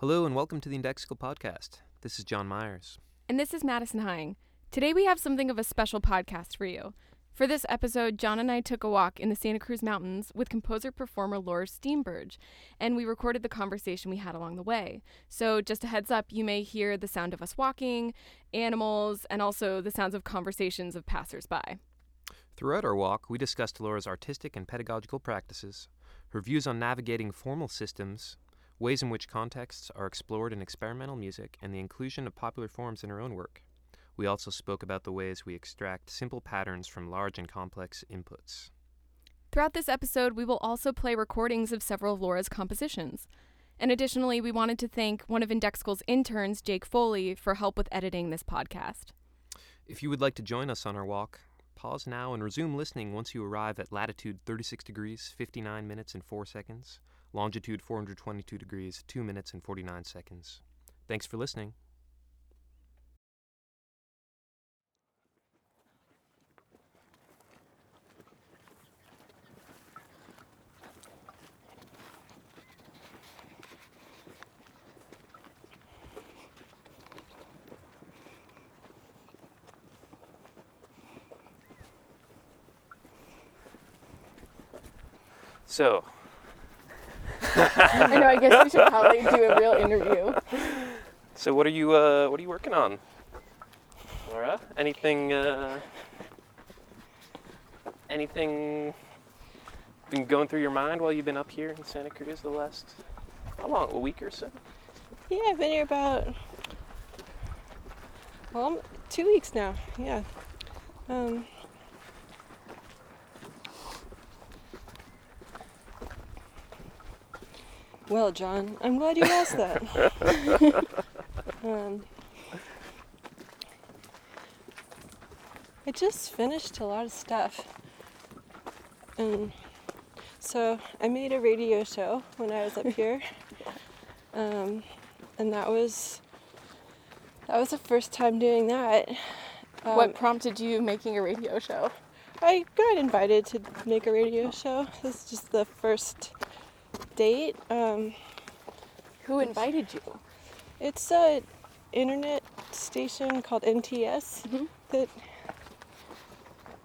Hello and welcome to the Indexical Podcast. This is John Myers. And this is Madison Heying. Today we have something of a special podcast for you. For this episode, John and I took a walk in the Santa Cruz Mountains with composer performer Laura Steenberge, and we recorded the conversation we had along the way. So, just a heads up, you may hear the sound of us walking, animals, and also the sounds of conversations of passersby. Throughout our walk, we discussed Laura's artistic and pedagogical practices, her views on navigating formal systems, ways in which contexts are explored in experimental music, and the inclusion of popular forms in her own work. We also spoke about the ways we extract simple patterns from large and complex inputs. Throughout this episode, we will also play recordings of several of Laura's compositions. And additionally, we wanted to thank one of Indexical's interns, Jake Foley, for help with editing this podcast. If you would like to join us on our walk, pause now and resume listening once you arrive at latitude 36 degrees, 59 minutes and 4 seconds, longitude 422 degrees, 2 minutes and 49 seconds. Thanks for listening. So, I know, I guess we should probably do a real interview. so what are you uh, what are you working on, Laura? Anything uh, anything been going through your mind while you've been up here in Santa Cruz the last how long? A week or so? Yeah, I've been here about well, two weeks now. Yeah. Um, well, John, I'm glad you asked that. um, I just finished a lot of stuff. And so I made a radio show when I was up here. Um, and that was that was the first time doing that. Um, what prompted you making a radio show? I got invited to make a radio show. This is just the first date. Um, Who invited you? it's a internet station called NTS Mhm. that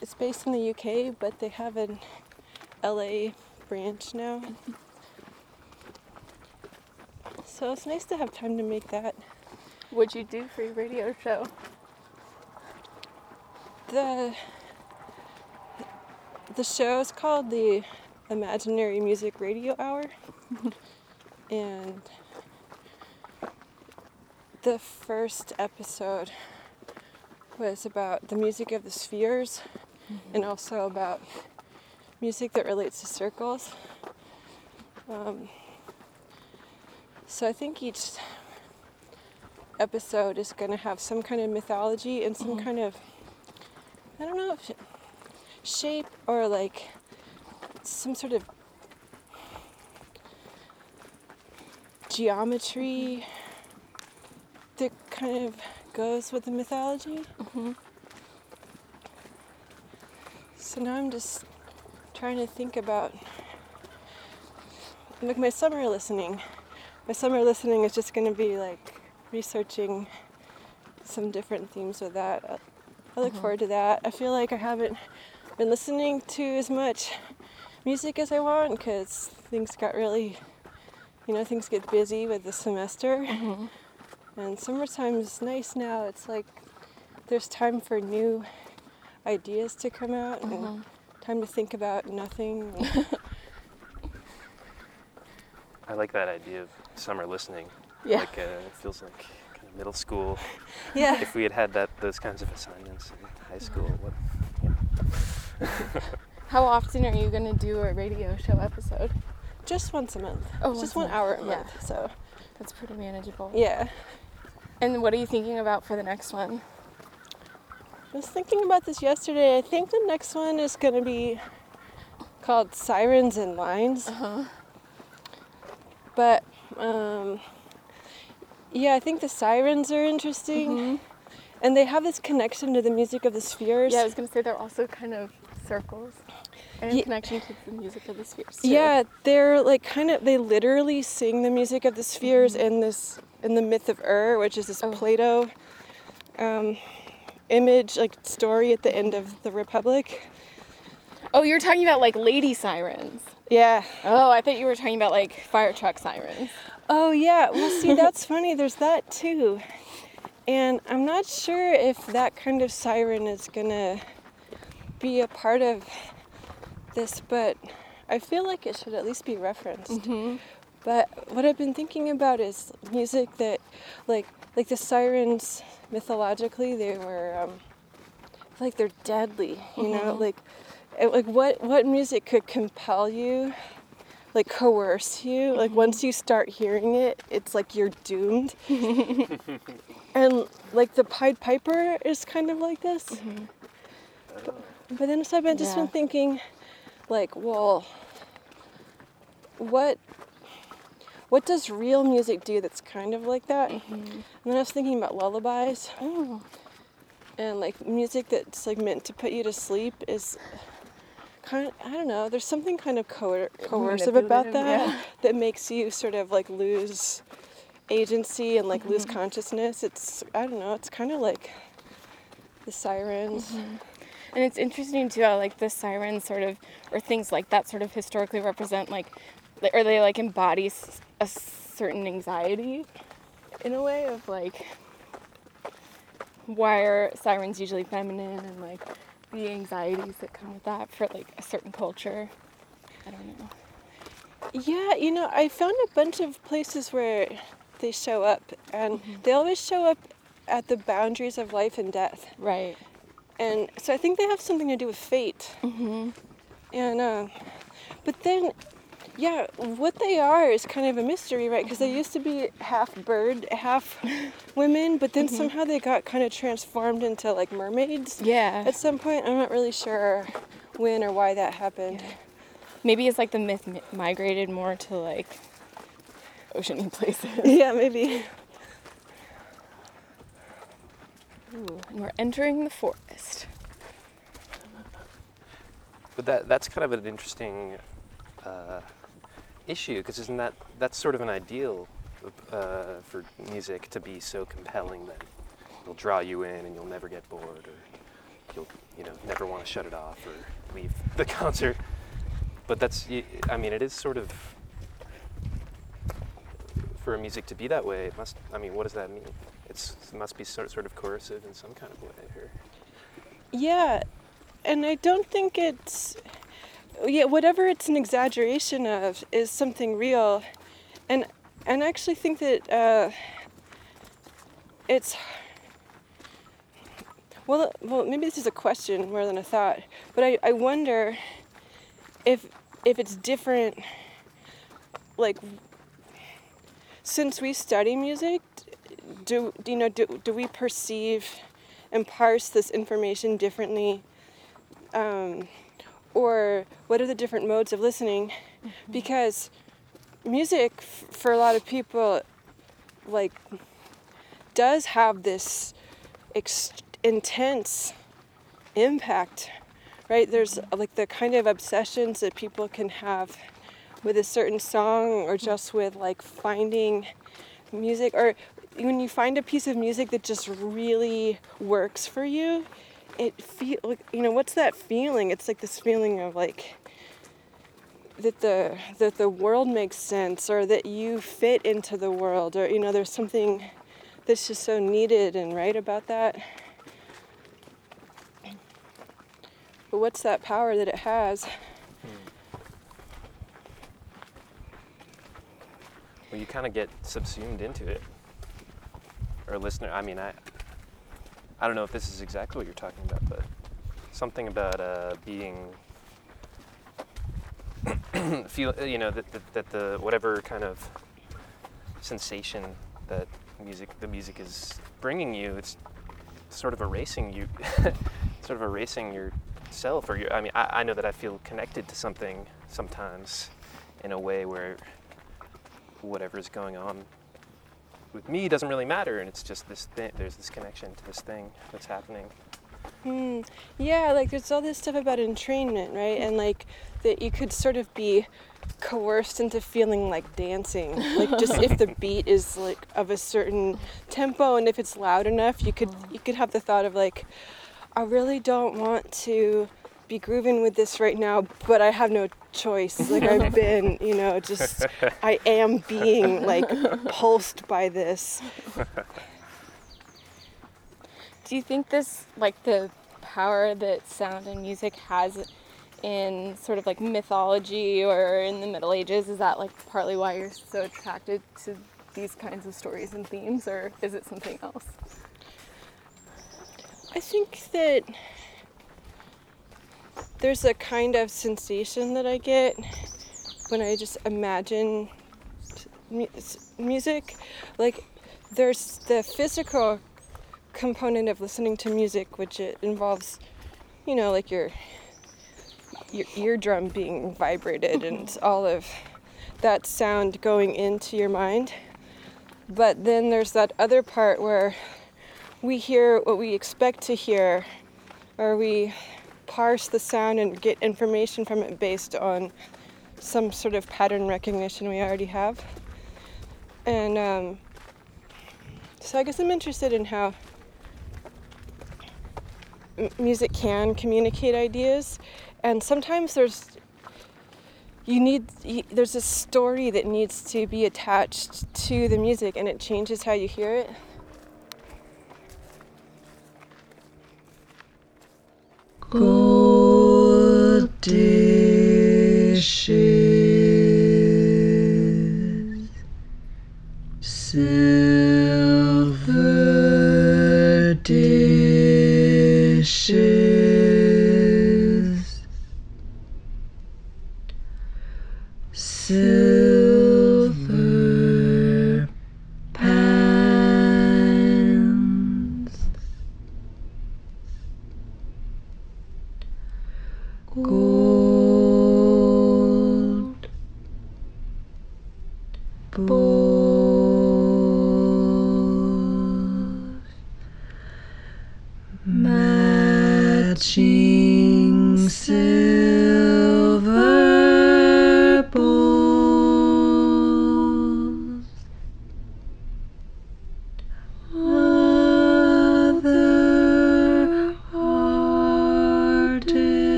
it's based in the UK, but they have an LA branch now. So it's nice to have time to make that. What'd you do for your radio show? The the show is called the Imaginary Music Radio Hour, and the first episode was about the music of the spheres, and also about music that relates to circles. Um, so I think each episode is going to have some kind of mythology and some Mhm. kind of I don't know if shape or like some sort of geometry that kind of goes with the mythology. Mm-hmm. So now I'm just trying to think about like my summer listening. My summer listening is just going to be like researching some different themes with that. I- look Mhm. forward to that. I feel like I haven't been listening to as much music as I want because things got really, you know, things get busy with the semester. Mm-hmm. And summertime is nice now. It's like there's time for new ideas to come out Mm-hmm. and time to think about nothing. I like that idea of summer listening. yeah. Like uh, it feels like kind of middle school. yeah. if we had had that those kinds of assignments in high school, what? How often are you going to do a radio show episode? Just once a month. Oh, just one hour a month, yeah. So That's pretty manageable. yeah. And what are you thinking about for the next one? I was thinking about this yesterday. I think the next one is gonna be called Sirens and Lines. Uh-huh. But um, yeah, I think the sirens are interesting, Mhm. and they have this connection to the music of the spheres. Yeah, I was going to say they're also kind of circles. And Ye- in connection to the music of the spheres. too. Yeah, they're like kind of they literally sing the music of the spheres in this in the myth of Ur, which is this Oh. Plato um, image like story at the end of the Republic. Oh, you're talking about like lady sirens. Yeah. Oh, I thought you were talking about like fire truck sirens. Oh yeah. Well, see, that's funny. There's that too, and I'm not sure if that kind of siren is gonna be a part of this, but I feel like it should at least be referenced. Mm-hmm. But what I've been thinking about is music that, like, like the sirens mythologically, they were, um, like they're deadly. You know, Mhm. like, it, like what what music could compel you, like coerce you? Like once you start hearing it, it's like you're doomed. and like the Pied Piper is kind of like this. But then so I've been just been thinking, like, well, what what does real music do that's kind of like that? And then I was thinking about lullabies Oh. and like music that's like meant to put you to sleep is kind of, I don't know, there's something kind of coer- coercive about that yeah. that makes you sort of like lose agency and like lose Mm-hmm. consciousness. It's I don't know, it's kind of like the sirens. And it's interesting too how like the sirens sort of, or things like that sort of historically represent like, or they like embody a certain anxiety in a way of like, why are sirens usually feminine and like the anxieties that come with that for like a certain culture. I don't know. Yeah, you know, I found a bunch of places where they show up, and mm-hmm. they always show up at the boundaries of life and death. Right. And so I think they have something to do with fate. Mm-hmm. And, uh, but then, yeah, what they are is kind of a mystery, right? Because they used to be half bird, half women, but then somehow they got kind of transformed into like mermaids Yeah. at some point. I'm not really sure when or why that happened. Maybe it's like the myth migrated more to like oceany places. yeah, maybe. Ooh, and we're entering the forest. But that that's kind of an interesting uh, issue because isn't that that's sort of an ideal uh, for music to be so compelling that it'll draw you in and you'll never get bored or you'll you know never want to shut it off or leave the concert. But that's I mean it is sort of for music to be that way. It must I mean what does that mean? It's it must be sort sort of coercive in some kind of way. Or, Yeah, and I don't think it's yeah whatever it's an exaggeration of is something real, and and I actually think that uh, it's well well maybe this is a question more than a thought, but I, I wonder if if it's different like since we study music do do you know do, do we perceive and parse this information differently um, or what are the different modes of listening? Because music f- for a lot of people like does have this ex- intense impact right? There's uh, like the kind of obsessions that people can have with a certain song or just with like finding music or when you find a piece of music that just really works for you it feel you know what's that feeling? It's like this feeling of like that the that the world makes sense or that you fit into the world or you know there's something that's just so needed and right about that. But what's that power that it has? Hmm. Well, you kind of get subsumed into it. Or listener, I mean, I, I don't know if this is exactly what you're talking about, but something about uh, being, feel, you know, that, that, that the whatever kind of sensation that music, the music is bringing you, it's sort of erasing you, sort of erasing yourself. Or your, I mean, I, I know that I feel connected to something sometimes in a way where whatever is going on with me doesn't really matter and it's just this thing there's this connection to this thing that's happening Hmm. Yeah, like there's all this stuff about entrainment, right? And like that you could sort of be coerced into feeling like dancing. Like just if the beat is like of a certain tempo and if it's loud enough, you could you could have the thought of like I really don't want to be grooving with this right now, but I have no choice. Like I've been, you know, just I am being like pulsed by this. Do you think this, like the power that sound and music has in sort of like mythology or in the Middle Ages, is that like partly why you're so attracted to these kinds of stories and themes, or is it something else? I think that there's a kind of sensation that I get when I just imagine mu- music. Like, there's the physical component of listening to music, which it involves, you know, like your your eardrum being vibrated and all of that sound going into your mind. But then there's that other part where we hear what we expect to hear, or we parse the sound and get information from it based on some sort of pattern recognition we already have. And um, so I guess I'm interested in how m- music can communicate ideas, and sometimes there's you need there's a story that needs to be attached to the music, and it changes how you hear it. Gold dishes, silver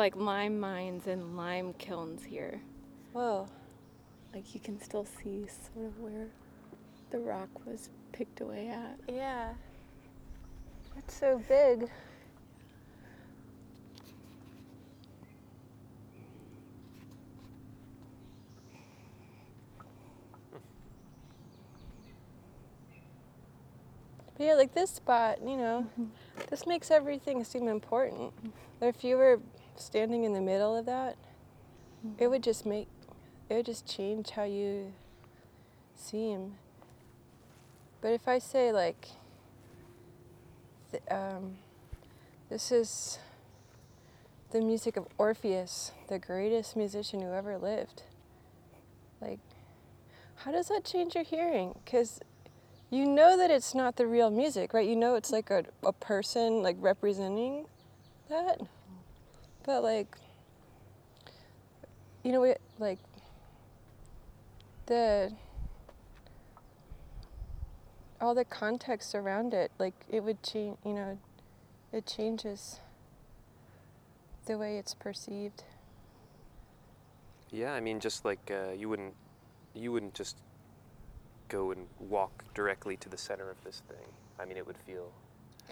like lime mines and lime kilns here. Whoa. Like you can still see sort of where the rock was picked away at. Yeah. That's so big. But yeah, like this spot, you know, this makes everything seem important. There are were standing in the middle of that, it would just make, it would just change how you seem. But if I say like, th- um, this is the music of Orpheus, the greatest musician who ever lived. Like, how does that change your hearing? Because you know that it's not the real music, right? You know it's like a, a person like representing that. But like, you know, it, like the all the context around it, like it would change, you know, it changes the way it's perceived. Yeah, I mean, just like uh, you wouldn't you wouldn't just go and walk directly to the center of this thing. I mean, it would feel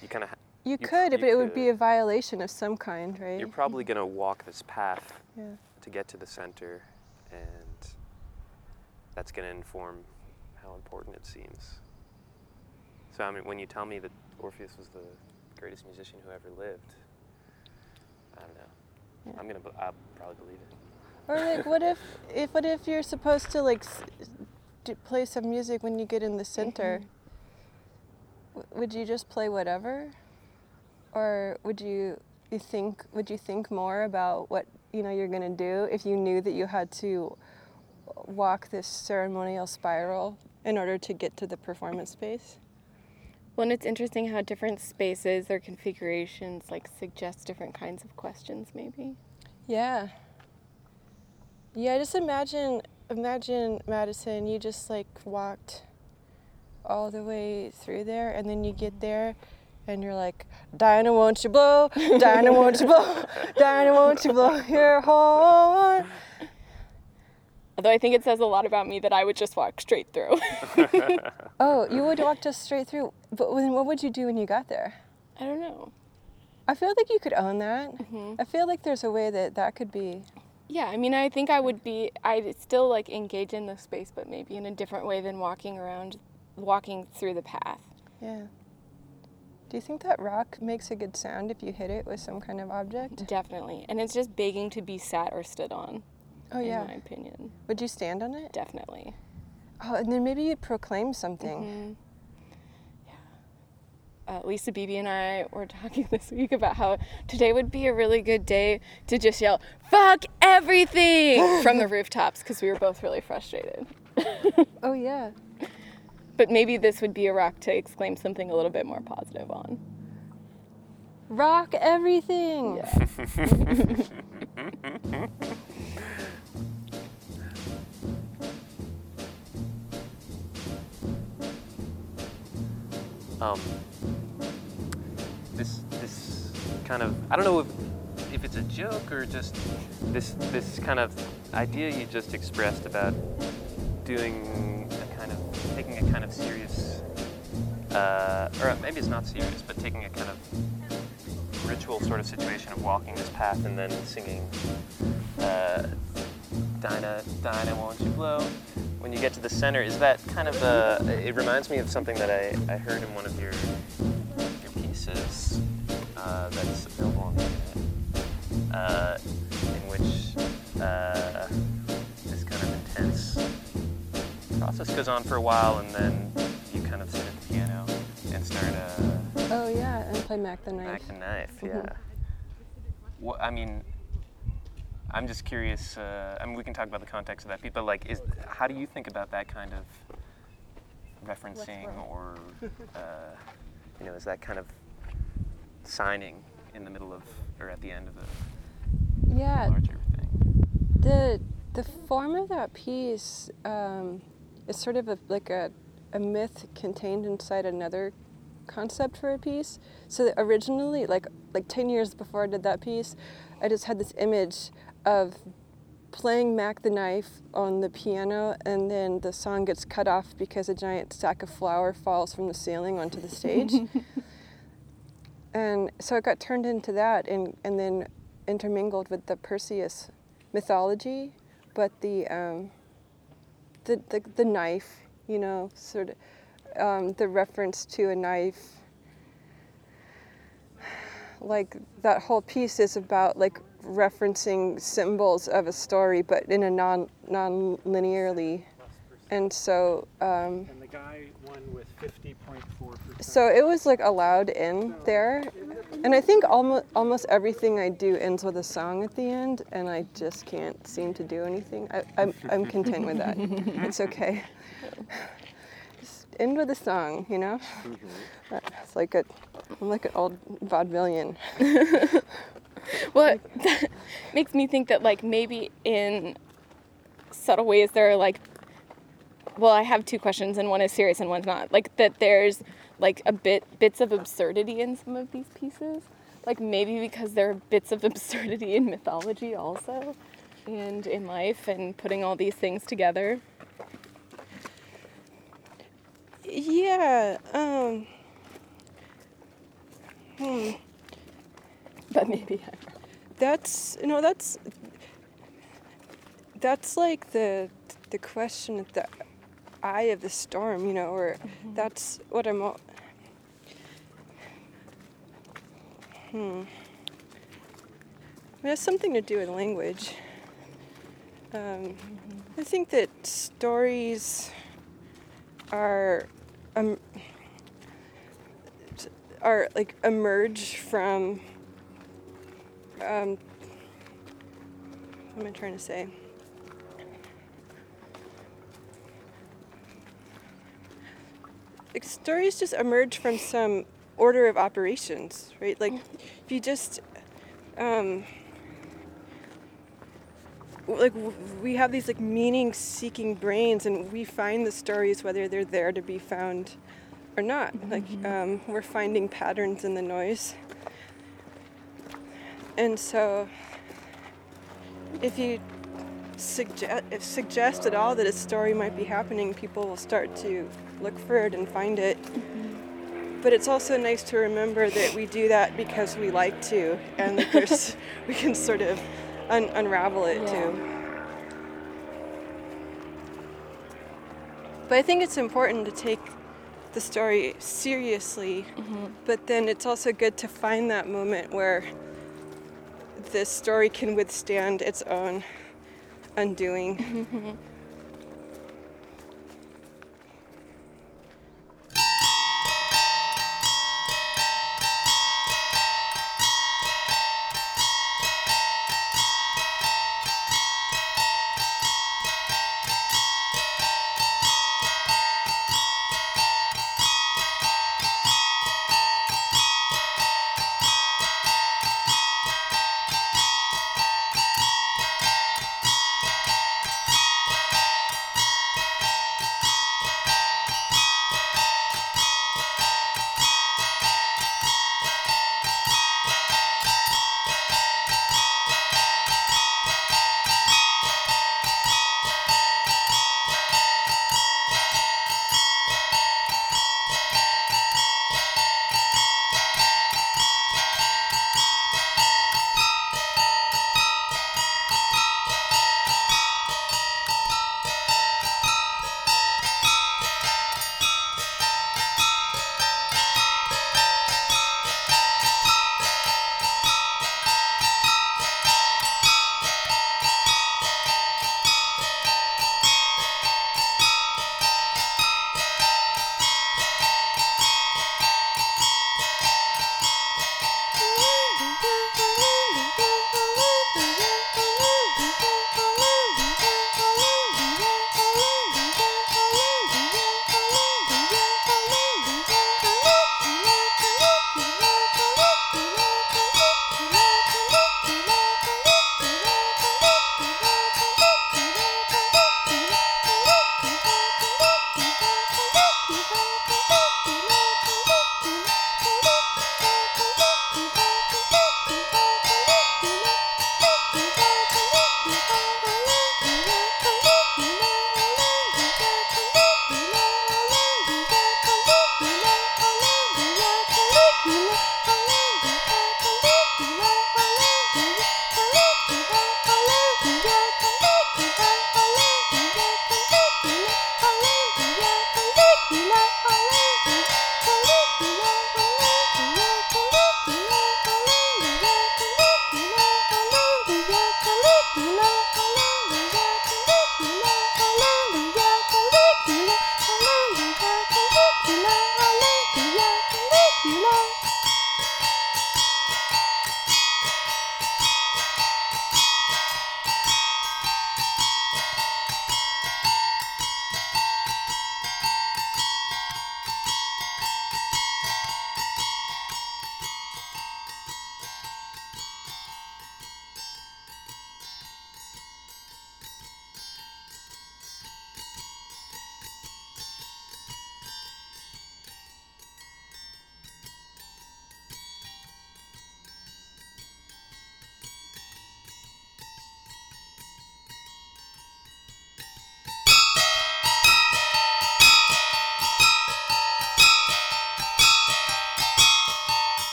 you kind of ha- You, You could, c- but you it would be a violation of some kind, right? you're probably gonna walk this path yeah. to get to the center, and that's gonna inform how important it seems. So I mean, when you tell me that Orpheus was the greatest musician who ever lived, I don't know. Yeah. I'm gonna, I'll probably believe it. Or like, what if, if what if you're supposed to like s- d- play some music when you get in the center? Mm-hmm. W- would you just play whatever, or would you you think would you think more about what you know you're gonna do if you knew that you had to walk this ceremonial spiral in order to get to the performance space? Well, and it's interesting how different spaces or configurations like suggest different kinds of questions, maybe. Yeah. Yeah, just imagine imagine Madison, you just like walked all the way through there and then you get there and you're like, Dinah, won't you blow? Dinah, won't you blow? Dinah, won't you blow your horn? Although I think it says a lot about me that I would just walk straight through. Oh, you would walk just straight through. But then what would you do when you got there? I don't know. I feel like you could own that. hmm I feel like there's a way that that could be. Yeah, I mean, I think I would be, I'd still like engage in the space, but maybe in a different way than walking around, walking through the path. Yeah. Do you think that rock makes a good sound if you hit it with some kind of object? Definitely. And it's just begging to be sat or stood on, Oh, yeah. in my opinion. Would you stand on it? Definitely. Oh, and then maybe you'd proclaim something. Mhm. Yeah. Uh, Lisa Beebe and I were talking this week about how today would be a really good day to just yell "fuck everything" from the rooftops because we were both really frustrated. Oh yeah. But maybe this would be a rock to exclaim something a little bit more positive on. Rock everything. Yeah. um, this this kind of I don't know if if it's a joke or just this this kind of idea you just expressed about doing a kind of taking a kind of serious uh, or maybe it's not serious but taking a kind of ritual sort of situation of walking this path and then singing uh, Dinah, Dinah, won't you blow? When you get to the center, is that kind of a? It reminds me of something that I, I heard in one of your your pieces uh, that's available on the internet, uh, in which process goes on for a while, and then you kind of sit at the piano and start uh, Oh yeah, and play Mack the Knife. Mack the knife, Mhm. yeah. I mean, I'm just curious. Uh, I mean, we can talk about the context of that, but like, is how do you think about that kind of referencing, or uh, you know, is that kind of signing in the middle of or at the end of the Yeah, larger thing? the the form of that piece um, is sort of a, like a, a myth contained inside another concept for a piece. So originally, like like ten years before I did that piece, I just had this image of playing Mack the Knife on the piano, and then the song gets cut off because a giant sack of flour falls from the ceiling onto the stage. and so it got turned into that, and, and then intermingled with the Perseus mythology, but the um, the, the the knife, you know, sort of um, the reference to a knife. Like that whole piece is about like referencing symbols of a story, but in a non non linearly, and so. Um, And the guy won with 50.4%. so it was like allowed in there, and I think almost almost everything I do ends with a song at the end, and I just can't seem to do anything. I, I'm I'm content with that. it's okay. Just end with a song, you know. Mm-hmm. It's like a I'm like an old vaudevillian. Well, that makes me think that like maybe in subtle ways there are like well, I have two questions and one is serious and one's not. Like that there's like a bit bits of absurdity in some of these pieces. Like maybe because there are bits of absurdity in mythology also and in life and putting all these things together. Yeah. Um. Hmm. But maybe That's you know that's that's like the the question at the eye of the storm, you know, or that's what I'm. Hmm. It has something to do with language. Um, I think that stories are um, are like emerge from um, what am I trying to say? Like, stories just emerge from some order of operations, right? Like, if you just, um, like, we have these like meaning-seeking brains, and we find the stories whether they're there to be found or not. Like, um, we're finding patterns in the noise. And so, if you suggest, if suggest at all that a story might be happening, people will start to look for it and find it. But it's also nice to remember that we do that because we like to, and that there's we can sort of un- unravel it too. But I think it's important to take the story seriously, mm-hmm. but then it's also good to find that moment where this story can withstand its own undoing. Mm-hmm.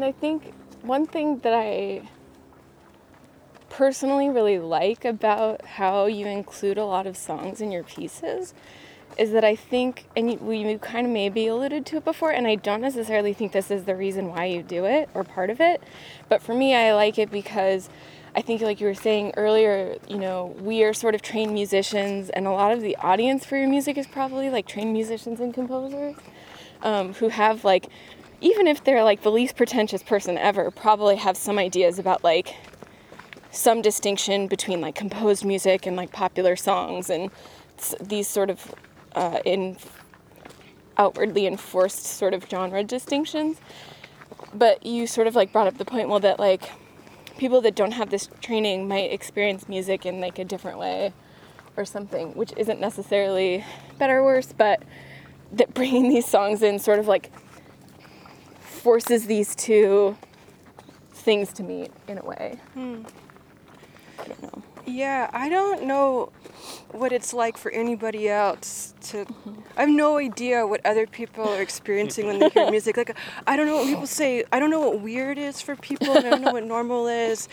And I think one thing that I personally really like about how you include a lot of songs in your pieces is that I think, and you, we kind of maybe alluded to it before, and I don't necessarily think this is the reason why you do it or part of it, but for me, I like it because I think, like you were saying earlier, you know, we are sort of trained musicians, and a lot of the audience for your music is probably like trained musicians and composers um, who have like, even if they're like the least pretentious person ever, probably have some ideas about like some distinction between like composed music and like popular songs and these sort of uh, in outwardly enforced sort of genre distinctions. But you sort of like brought up the point, well, that like people that don't have this training might experience music in like a different way or something, which isn't necessarily better or worse, but that bringing these songs in sort of like forces these two things to meet in a way. Hmm. I don't know. Yeah, I don't know what it's like for anybody else to. Mm-hmm. I have no idea what other people are experiencing when they hear music. Like, I don't know what people say. I don't know what weird is for people. I don't know what normal is.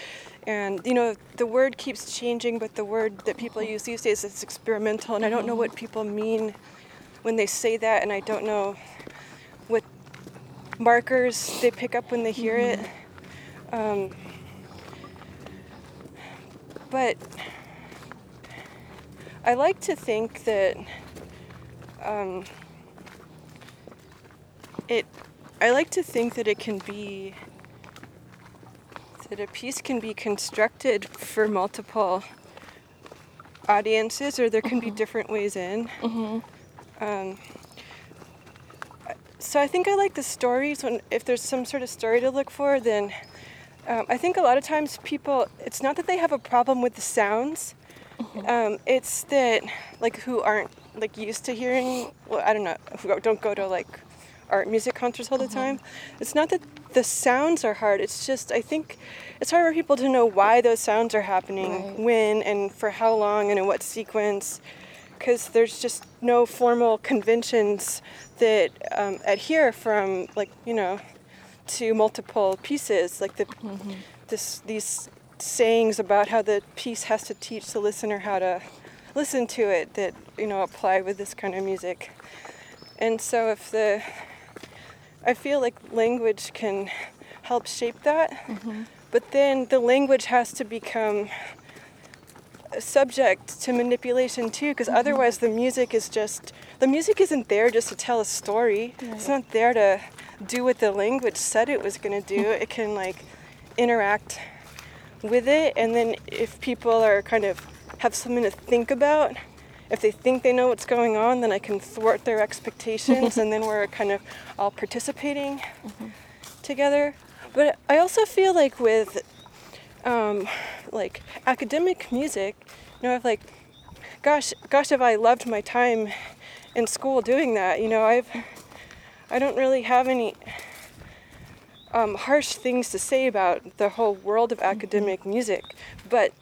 And you know, the word keeps changing, but the word that people mm-hmm. use these days is experimental, and I don't know mm-hmm. what people mean when they say that, and I don't know markers they pick up when they hear it. Um, but I like to think that um, it. I like to think that it can be that a piece can be constructed for multiple audiences, or there can be different ways in. Um, so I think I like the stories when if there's some sort of story to look for, then um, I think a lot of times people it's not that they have a problem with the sounds. Um, it's that like who aren't like used to hearing well I don't know who don't go to like art music concerts all the time. It's not that the sounds are hard. It's just I think it's hard for people to know why those sounds are happening, Right. when and for how long and in what sequence because there's just no formal conventions that um, adhere from like you know to multiple pieces like the this these sayings about how the piece has to teach the listener how to listen to it that you know apply with this kind of music. And so if the i feel like language can help shape that but then the language has to become subject to manipulation too because mm-hmm. otherwise the music is just the music isn't there just to tell a story. It's not there to do what the language said it was going to do mm-hmm. it can like interact with it and then if people are kind of have something to think about if they think they know what's going on then i can thwart their expectations and then we're kind of all participating mm-hmm. together. But i also feel like with um, like academic music, you know, I've like, gosh, gosh, have I loved my time in school doing that? You know, I've, I don't really have any um, harsh things to say about the whole world of academic music, but,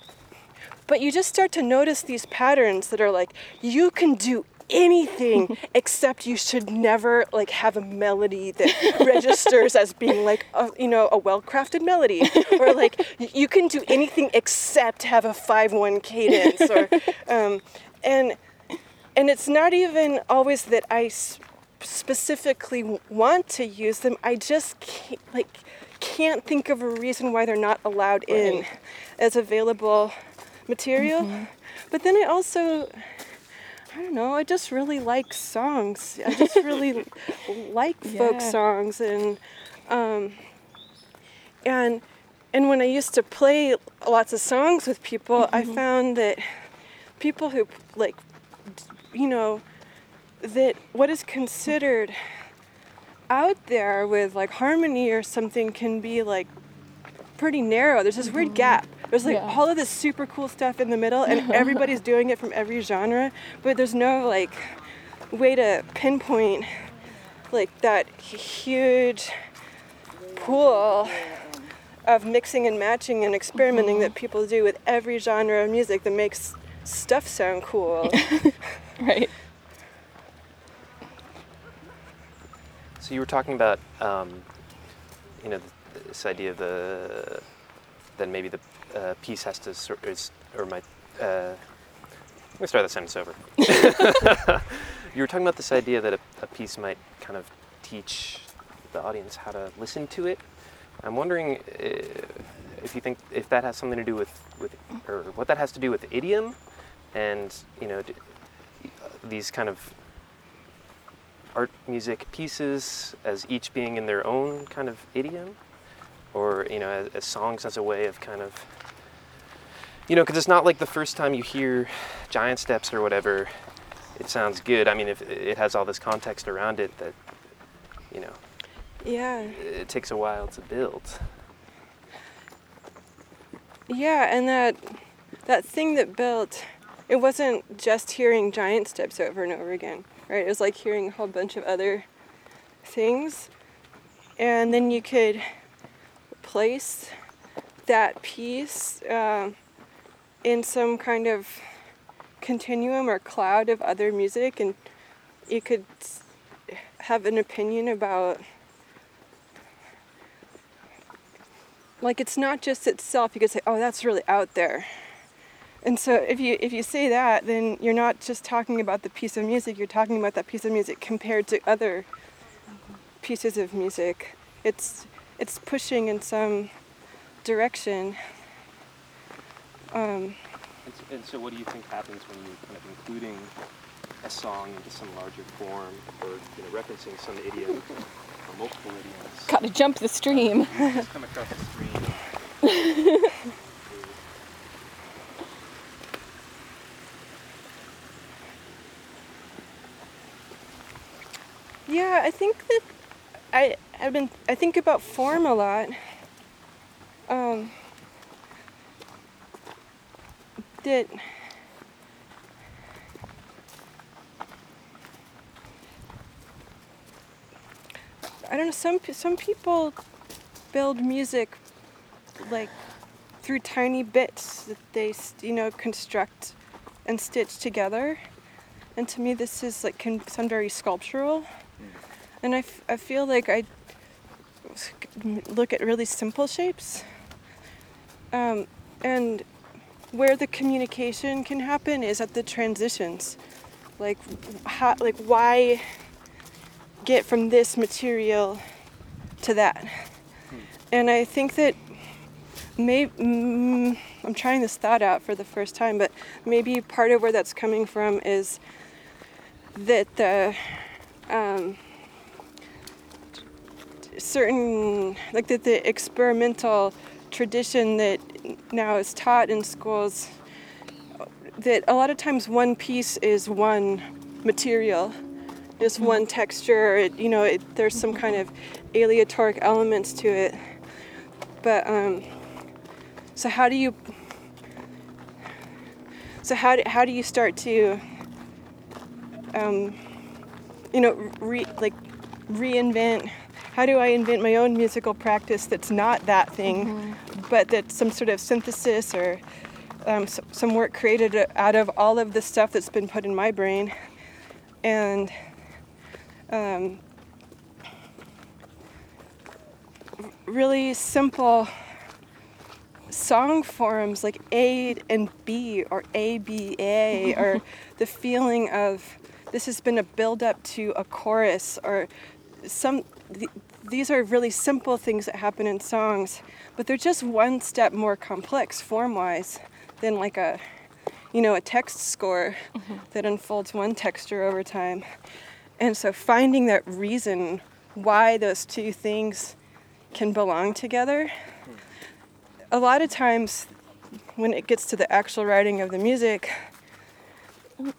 but you just start to notice these patterns that are like, you can do anything except you should never like have a melody that registers as being like a, you know a well-crafted melody. Or like you can do anything except have a 5-1 cadence or um, and and it's not even always that I specifically want to use them. I just can't, like can't think of a reason why they're not allowed in Right. as available material. But then I also I don't know. I just really like songs. I just really like folk songs, and um, and and when I used to play lots of songs with people, I found that people who like, you know, that what is considered out there with like harmony or something can be like pretty narrow. There's this weird gap. There's like Yeah. all of this super cool stuff in the middle, and everybody's doing it from every genre, but there's no like way to pinpoint like that huge pool of mixing and matching and experimenting that people do with every genre of music that makes stuff sound cool. Right. So you were talking about, um, you know, this idea of the then maybe the uh, piece has to sort is or my uh, let me start that sentence over. you were talking about this idea that a, a piece might kind of teach the audience how to listen to it. I'm wondering uh, if you think if that has something to do with with or what that has to do with idiom and you know d- these kind of art music pieces as each being in their own kind of idiom or you know as, as songs as a way of kind of you know because it's not like the first time you hear giant steps or whatever it sounds good i mean if it has all this context around it that you know Yeah. it takes a while to build Yeah, and that that thing that built it wasn't just hearing giant steps over and over again, right? It was like hearing a whole bunch of other things. And then you could place that piece um, in some kind of continuum or cloud of other music, and you could have an opinion about like it's not just itself you could say oh that's really out there. And so if you if you say that then you're not just talking about the piece of music you're talking about that piece of music compared to other pieces of music. It's it's pushing in some direction um, And so, and so, what do you think happens when you're kind of including a song into some larger form, or you know, referencing some idiom or multiple idioms? Gotta jump the stream. Just come across the screen. Yeah, I think that I I've been I think about form a lot. Um, that I don't know. Some some people build music like through tiny bits that they you know construct and stitch together. And to me, this is like can sound very sculptural. And I, f- I feel like I look at really simple shapes. Um, and where the communication can happen is at the transitions. Like, how, like why get from this material to that? And I think that maybe mm, I'm trying this thought out for the first time, but maybe part of where that's coming from is that the um, certain like that the experimental tradition that now is taught in schools that a lot of times one piece is one material just one texture. It, you know it, there's some kind of aleatoric elements to it. But um, so how do you so how do, how do you start to um, you know re, like reinvent how do i invent my own musical practice that's not that thing but that's some sort of synthesis or um, s- some work created out of all of the stuff that's been put in my brain? And um, really simple song forms like A and B or A B A or the feeling of this has been a build up to a chorus or some th- these are really simple things that happen in songs but they're just one step more complex form wise than like a you know a text score mm-hmm. that unfolds one texture over time. And so finding that reason why those two things can belong together a lot of times when it gets to the actual writing of the music We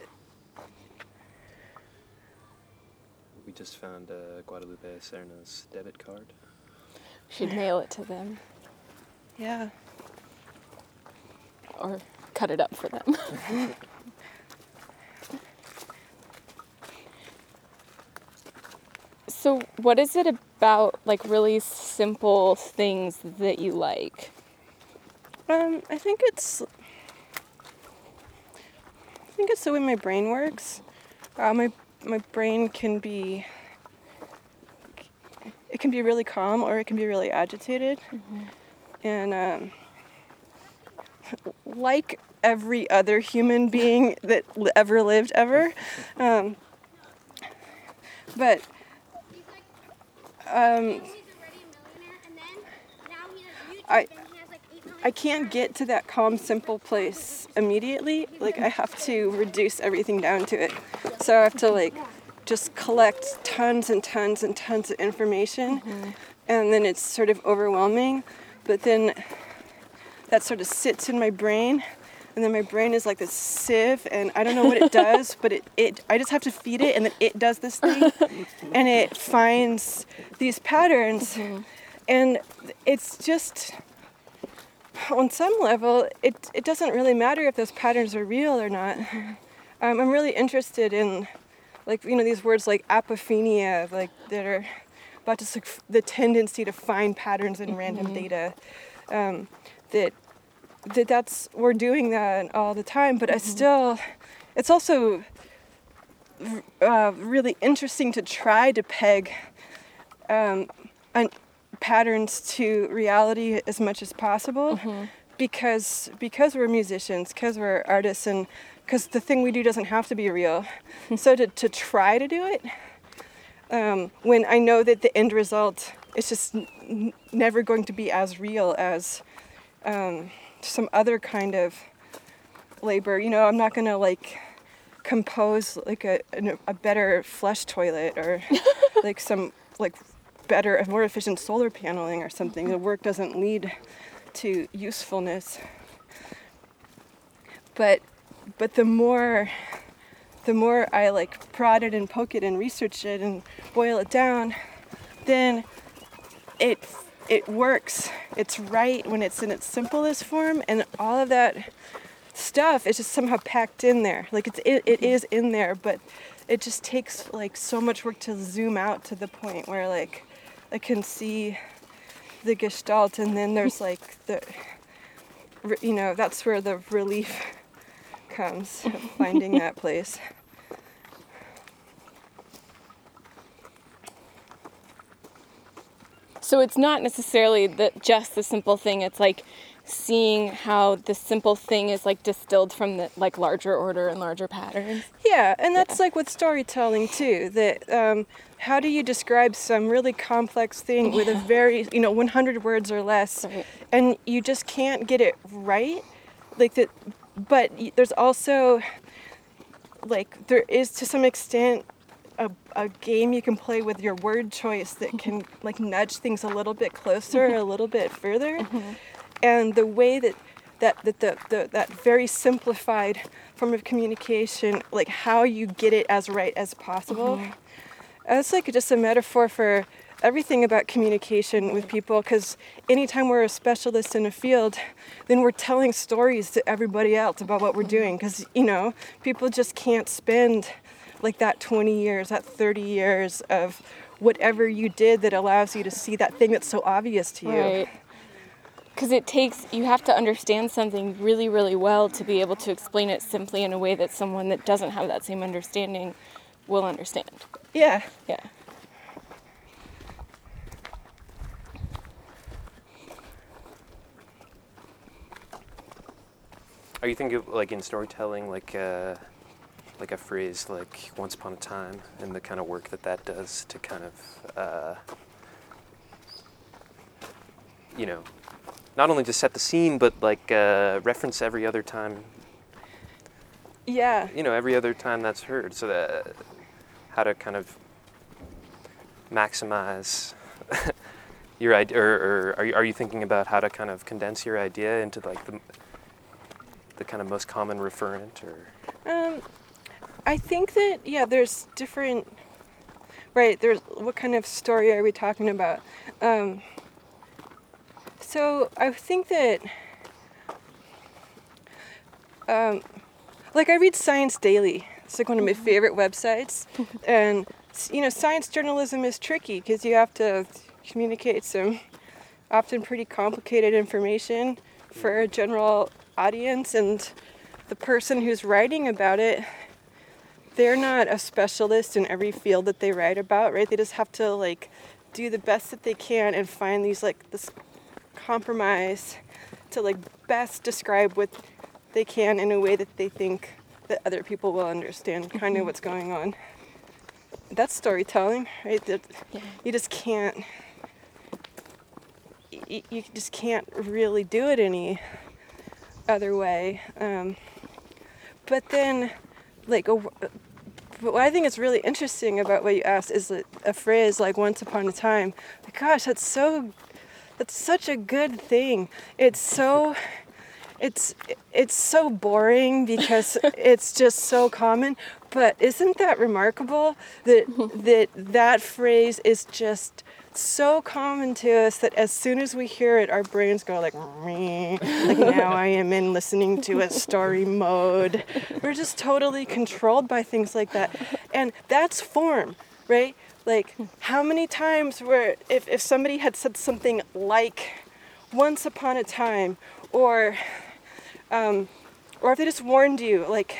just found uh, Guadalupe Serna's debit card. Should mail it to them yeah or cut it up for them. so, what is it about like really simple things that you like? Um, I think it's. I think it's the way my brain works. Uh, my my brain can be. it can be really calm or it can be really agitated. And um, like every other human being that ever lived ever, um, but um, I- I can't get to that calm, simple place immediately. Like I have to reduce everything down to it. So I have to like just collect tons and tons and tons of information, mm-hmm. and then it's sort of overwhelming. But then that sort of sits in my brain, and then my brain is like this sieve, and I don't know what it does, but it, it I just have to feed it, and then it does this thing, and it finds these patterns, mm-hmm. and it's just on some level, it, it doesn't really matter if those patterns are real or not. Um, I'm really interested in, like, you know, these words like apophenia, like, that are about just like the tendency to find patterns in random data. Um, that, that that's, we're doing that all the time, but I still, it's also uh, really interesting to try to peg um, an, patterns to reality as much as possible because because we're musicians because we're artists and because the thing we do doesn't have to be real. So to, to try to do it um, when i know that the end result is just n- never going to be as real as um, some other kind of labor. You know i'm not going to like compose like a, a better flush toilet or like some like better more efficient solar paneling or something. The work doesn't lead to usefulness. But but the more the more i like prod it and poke it and research it and boil it down then it it works. It's right when it's in its simplest form and all of that stuff is just somehow packed in there. Like it's it, it is in there but it just takes like so much work to zoom out to the point where like i can see the gestalt and then there's like the you know that's where the relief comes finding that place So it's not necessarily that just the simple thing. It's like seeing how the simple thing is like distilled from the like larger order and larger patterns. Yeah, and that's like with storytelling too. That um, how do you describe some really complex thing with a very you know 100 words or less, Right. and you just can't get it right, like that. But there's also like there is to some extent a, a game you can play with your word choice that can like nudge things a little bit closer a little bit further and the way that that, that the, the that very simplified form of communication like how you get it as right as possible. Mm-hmm. It's like just a metaphor for everything about communication with people because anytime we're a specialist in a field then we're telling stories to everybody else about what we're doing because you know people just can't spend like that 20 years that 30 years of whatever you did that allows you to see that thing that's so obvious to you. Right. Because it takes, you have to understand something really, really well to be able to explain it simply in a way that someone that doesn't have that same understanding will understand. yeah Yeah. Are you thinking of, like in storytelling, like uh, like a phrase like "once upon a time" and the kind of work that that does to kind of, uh, you know, not only to set the scene, but like uh, reference every other time, yeah you know, every other time that's heard, so that how to kind of maximize your idea, or, or are you, are you thinking about how to kind of condense your idea into like the the kind of most common referent, or Um, I think that yeah, there's different. Right, there's what kind of story are we talking about? Um, so I think that, um, like I read Science Daily. It's like one of my favorite websites, and you know, science journalism is tricky because you have to communicate some often pretty complicated information for a general audience. And the person who's writing about it they're not a specialist in every field that they write about right? They just have to like do the best that they can and find these like this compromise to like best describe what they can in a way that they think that other people will understand kind of what's going on. That's storytelling, right? That Yeah. you just can't you, you just can't really do it any other way. Um, but then, like, a, but what I think is really interesting about what you asked is that a phrase like "once upon a time." Like, gosh, that's so, that's such a good thing. It's so, it's it's so boring because it's just so common. But isn't that remarkable that that that phrase is just so common to us that as soon as we hear it, our brains go like, "Meh." like now I am in listening to a story mode. We're just totally controlled by things like that, and that's form, right? Like how many times where if if somebody had said something like, "Once upon a time," or um, or if they just warned you like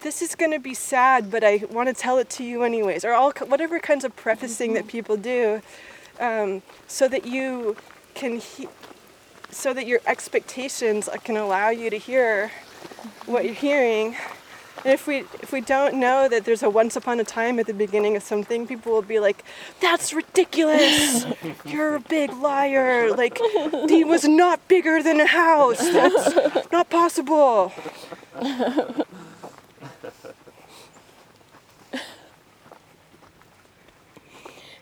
this is going to be sad but i want to tell it to you anyways or all whatever kinds of prefacing that people do um, so that you can he- so that your expectations can allow you to hear what you're hearing and if we if we don't know that there's a once upon a time at the beginning of something people will be like that's ridiculous! You're a big liar! Like he was not bigger than a house! That's not possible!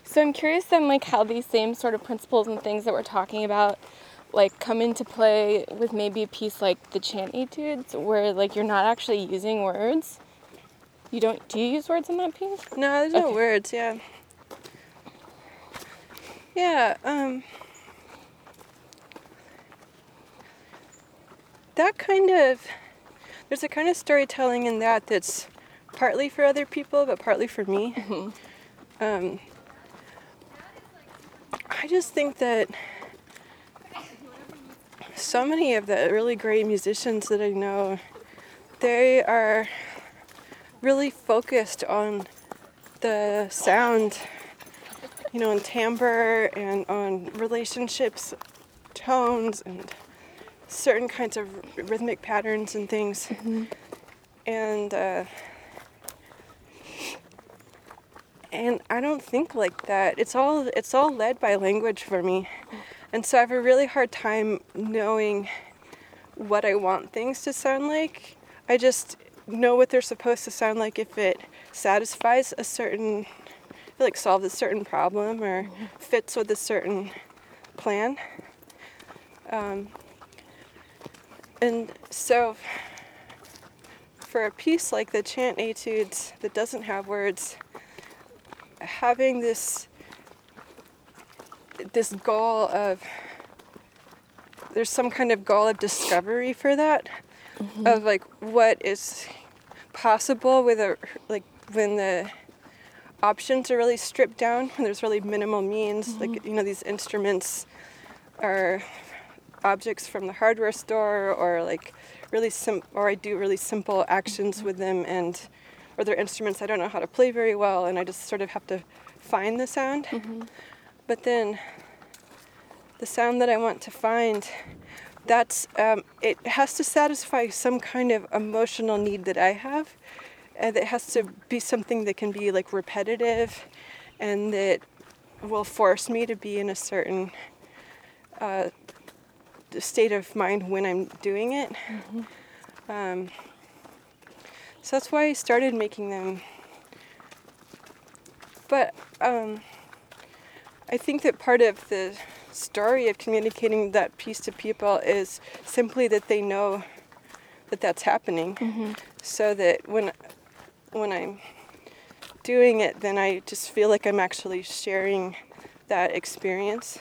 So I'm curious then, like, how these same sort of principles and things that we're talking about, like, come into play with maybe a piece like the chant etudes, where like you're not actually using words. You don't? Do you use words in that piece? No, there's no words. Yeah. Yeah. Um. That kind of there's a kind of storytelling in that that's partly for other people, but partly for me. Um. I just think that so many of the really great musicians that I know, they are really focused on the sound, you know, on timbre and on relationships, tones, and certain kinds of rhythmic patterns and things. And uh, and I don't think like that. It's all it's all led by language for me, and so I have a really hard time knowing what I want things to sound like. I just know what they're supposed to sound like if it satisfies a certain, like solves a certain problem or fits with a certain plan. Um, and so, for a piece like the chant etudes that doesn't have words, having this this goal of there's some kind of goal of discovery for that mm-hmm. of like what is possible with a like when the options are really stripped down when there's really minimal means like mm-hmm. you know these instruments are objects from the hardware store or like really sim or I do really simple actions mm-hmm. with them and or they're instruments I don't know how to play very well and I just sort of have to find the sound. But then the sound that I want to find that's um, it has to satisfy some kind of emotional need that I have and it has to be something that can be like repetitive and that will force me to be in a certain uh, state of mind when I'm doing it. Um, so that's why I started making them. But um, I think that part of the story of communicating that piece to people is simply that they know that that's happening, mm-hmm. so that when when I'm doing it, then I just feel like I'm actually sharing that experience.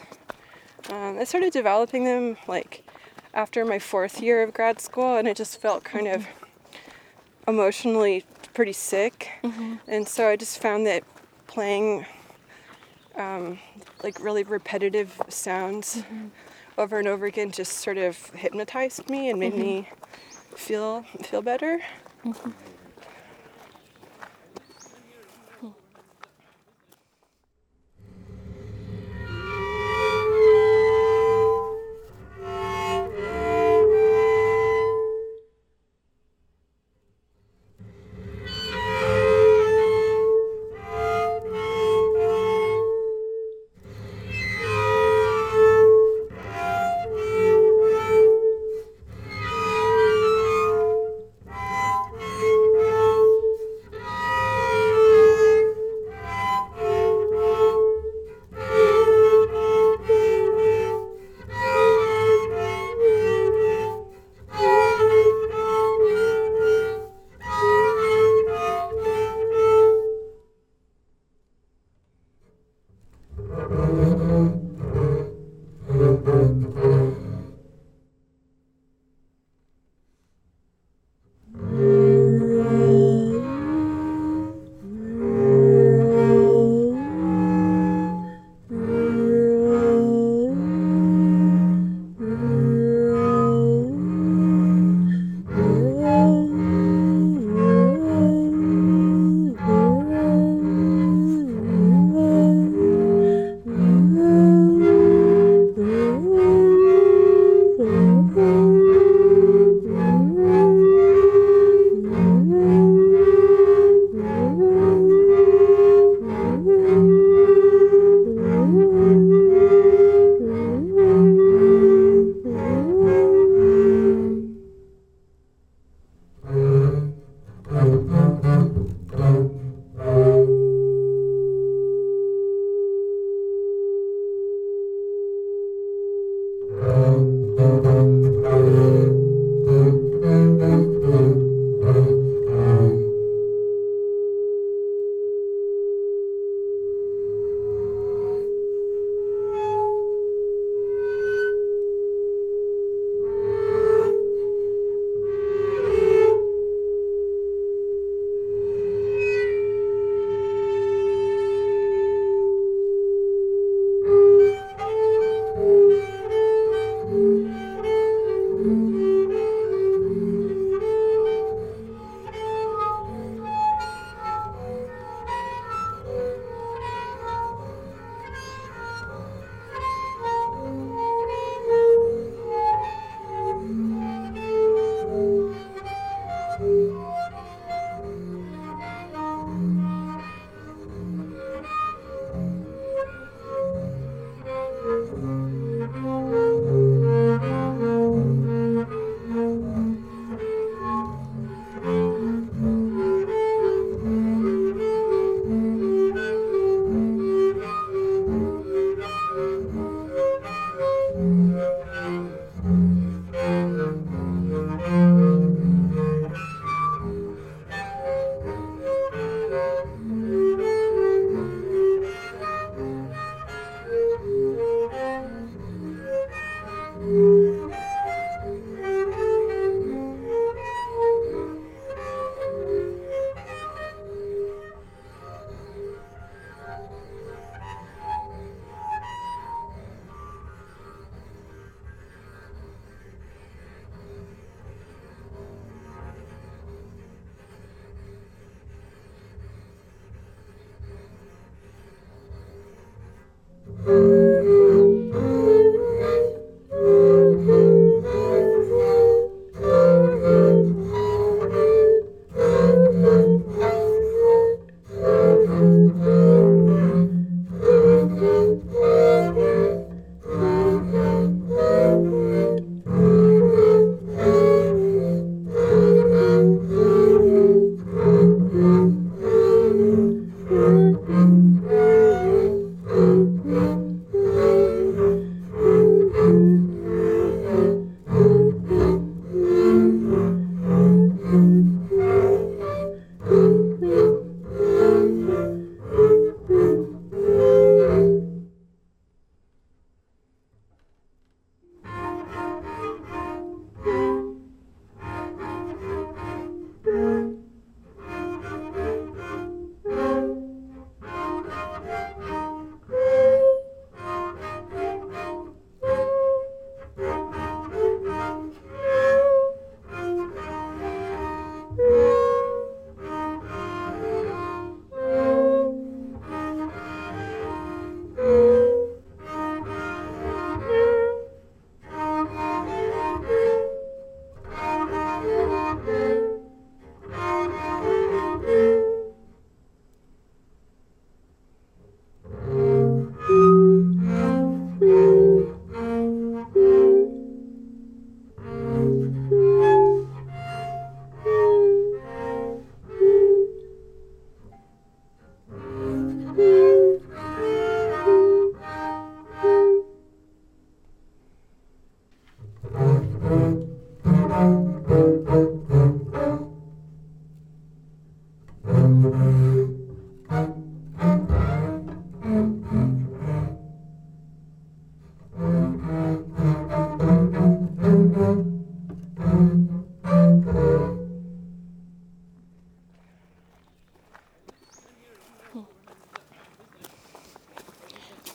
Um, I started developing them like after my fourth year of grad school, and it just felt kind of mm-hmm. emotionally pretty sick. Mm-hmm. And so I just found that playing um, like really repetitive sounds mm-hmm. over and over again just sort of hypnotized me and made mm-hmm. me feel feel better. Mm-hmm.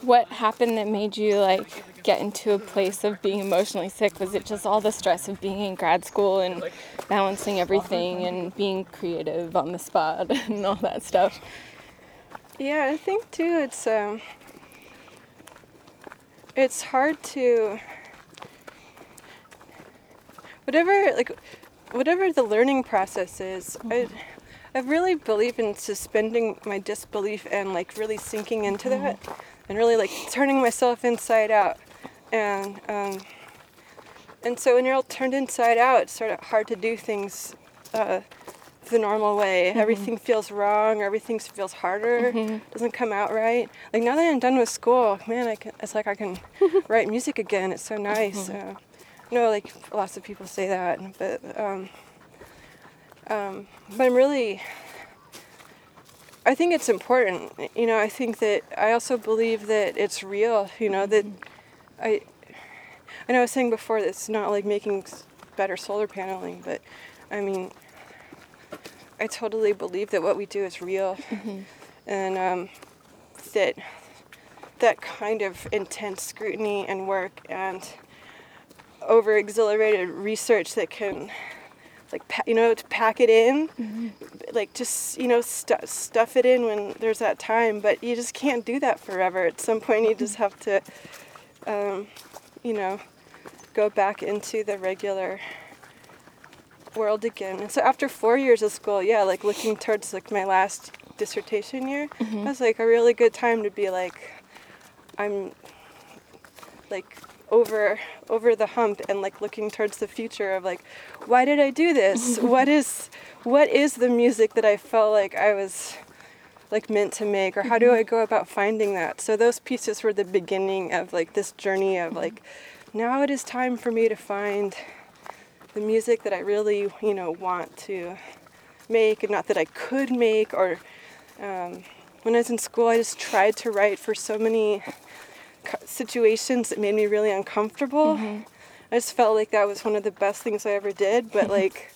What happened that made you like get into a place of being emotionally sick? Was it just all the stress of being in grad school and balancing everything and being creative on the spot and all that stuff? Yeah, I think too it's um it's hard to whatever like whatever the learning process is, I I really believe in suspending my disbelief and like really sinking into that and really like turning myself inside out. And um and so when you're all turned inside out, it's sort of hard to do things uh, the normal way. Everything feels wrong, everything feels harder, doesn't come out right. Like now that I'm done with school, man, I can, it's like I can write music again. It's so nice. Uh, I know, like lots of people say that, but um, um, but I'm really. I think it's important. You know, I think that I also believe that it's real. You know that I. I know I was saying before that it's not like making better solar paneling, but I mean, I totally believe that what we do is real, and um, that that kind of intense scrutiny and work and over exhilarated research that can like you know to pack it in like just you know stu- stuff it in when there's that time but you just can't do that forever. At some point you just have to um, you know go back into the regular world again. And so after four years of school yeah like looking towards like my last dissertation year that was like a really good time to be like i'm like over over the hump and like looking towards the future of like why did i do this? What is what is the music that i felt like i was like meant to make? Or how do i go about finding that? So those pieces were the beginning of like this journey of like now it is time for me to find the music that I really, you know, want to make, and not that I could make. Or um, when I was in school, I just tried to write for so many situations that made me really uncomfortable. Mm-hmm. I just felt like that was one of the best things I ever did. But mm-hmm. like,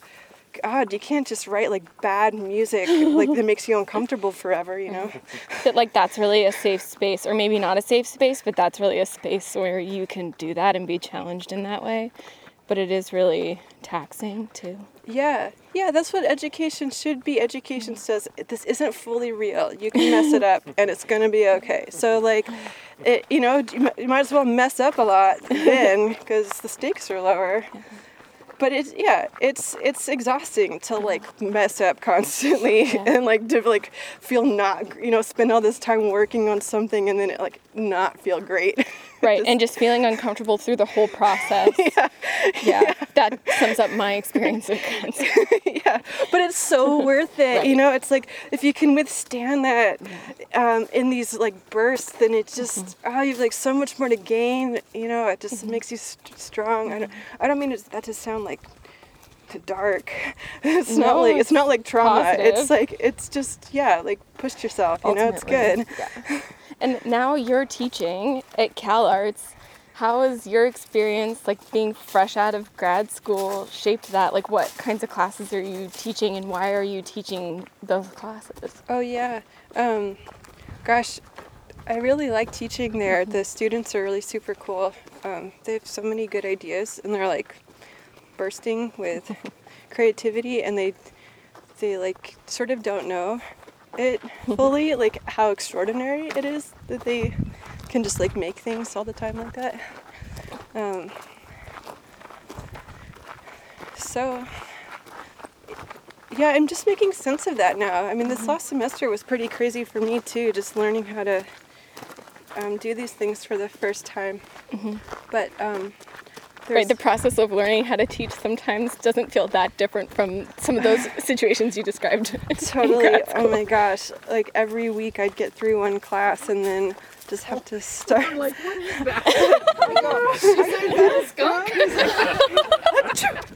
God, you can't just write like bad music like that makes you uncomfortable forever, you know? that like that's really a safe space or maybe not a safe space but that's really a space where you can do that and be challenged in that way but it is really taxing too Yeah, yeah, that's what education should be. Education mm. says this isn't fully real. You can mess it up, and it's gonna be okay. So like, it, you know, you might as well mess up a lot then, because the stakes are lower. But it's yeah, it's it's exhausting to mm. like mess up constantly and like to like feel not you know spend all this time working on something and then it like not feel great. right and just feeling uncomfortable through the whole process yeah, yeah, that sums up my experience of cancer yeah, but it's so worth it. You know, it's like if you can withstand that um, in these like bursts, then it just oh, you have like so much more to gain. You know, it just mm-hmm. makes you st- strong. I don't, mm-hmm. I don't mean that to sound like dark. It's not like it's not like trauma. positive. It's like it's just yeah, like push yourself. You know, it's good. Yeah. And now you're teaching at CalArts how has your experience like being fresh out of grad school shaped that like what kinds of classes are you teaching and why are you teaching those classes Oh yeah. Um, gosh, I really like teaching there. The students are really super cool. Um, they have so many good ideas, and they're like bursting with creativity, and they they like sort of don't know it fully, like how extraordinary it is that they can just like make things all the time like that. Um, so yeah, I'm just making sense of that now. I mean, this last semester was pretty crazy for me too, just learning how to um, do these things for the first time. But um, right the process of learning how to teach sometimes doesn't feel that different from some of those situations you described in totally. Oh my gosh! Like every week, I'd get through one class and then just have to start. like, what is that? oh my gosh.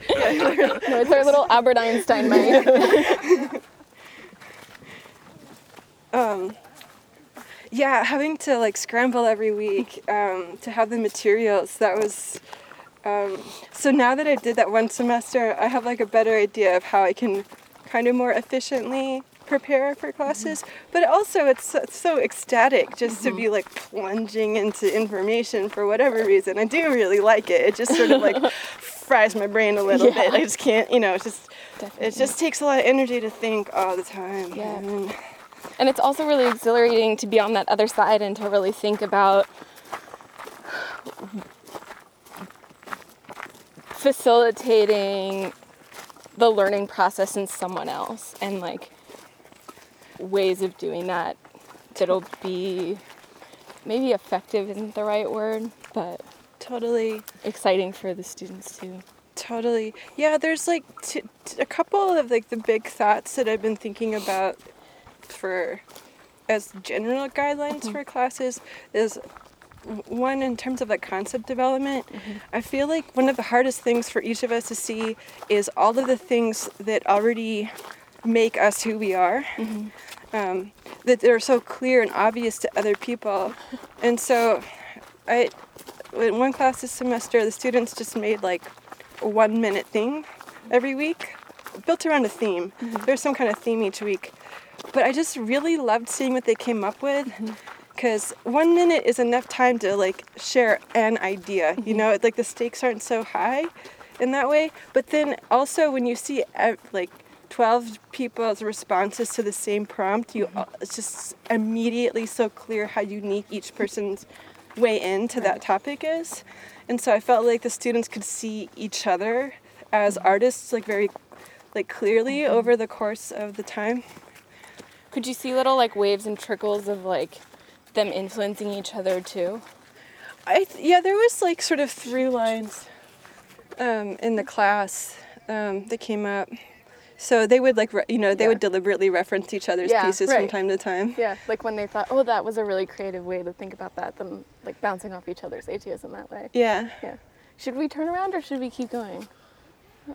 yeah, no it's our little albert einstein mic um, yeah, having to like scramble every week um, to have the materials. That was. Um, so now that I did that one semester, I have like a better idea of how I can kind of more efficiently prepare for classes. Mm-hmm. But also, it's, so- it's so ecstatic just to be mm-hmm. like plunging into information for whatever reason. I do really like it. It just sort of like fries my brain a little bit. I just can't, you know, it's just it just takes a lot of energy to think all the time. Yeah. And- And it's also really exhilarating to be on that other side and to really think about facilitating the learning process in someone else and like ways of doing that that'll be maybe effective isn't the right word, but totally. exciting for the students too. Totally. Yeah, there's like t- t- a couple of like the big thoughts that I've been thinking about for as general guidelines mm-hmm. for classes is one in terms of the concept development. Mm-hmm. I feel like one of the hardest things for each of us to see is all of the things that already make us who we are. Mm-hmm. Um, that they're so clear and obvious to other people. And so I in one class this semester the students just made like a one minute thing every week built around a theme mm-hmm. there's some kind of theme each week but i just really loved seeing what they came up with because one minute is enough time to like share an idea you mm-hmm. know like the stakes aren't so high in that way. But then also when you see uh, like 12 people's responses to the same prompt you mm-hmm. all- it's just immediately so clear how unique each person's way into that topic is. And so i felt like the students could see each other as mm-hmm. artists like very like clearly over the course of the time. Could you see little like waves and trickles of like them influencing each other too? I th- yeah, there was like sort of through lines um, in the class um, that came up. So they would like re- you know they Yeah. would deliberately reference each other's Yeah, pieces from time to time. Yeah, like when they thought, oh, that was a really creative way to think about that, them like bouncing off each other's ideas in that way. Yeah. Yeah. Should we turn around or should we keep going?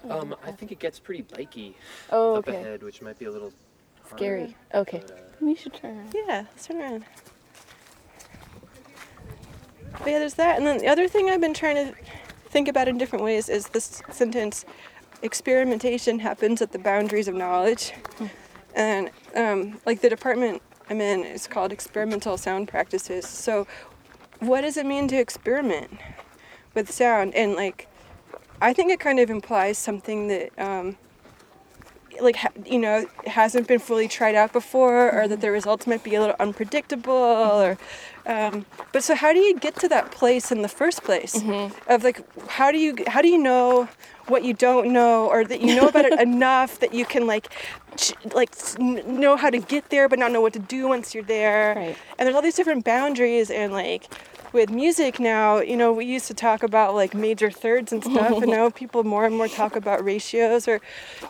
Um, I think it gets pretty biky Oh, up ahead, which might be a little Scary. Okay. But, uh, We should turn around. Yeah, let's turn around. But yeah, there's that. And then the other thing I've been trying to think about in different ways is this sentence experimentation happens at the boundaries of knowledge. And um, like the department I'm in is called experimental sound practices. So, what does it mean to experiment with sound? And like, I think it kind of implies something that. Um, like you know hasn't been fully tried out before or that the results might be a little unpredictable or um, but so how do you get to that place in the first place of like how do you how do you know what you don't know or that you know about it enough that you can like ch- like know how to get there but not know what to do once you're there Right. and there's all these different boundaries and like with music now you know we used to talk about like major thirds and stuff and now people more and more talk about ratios or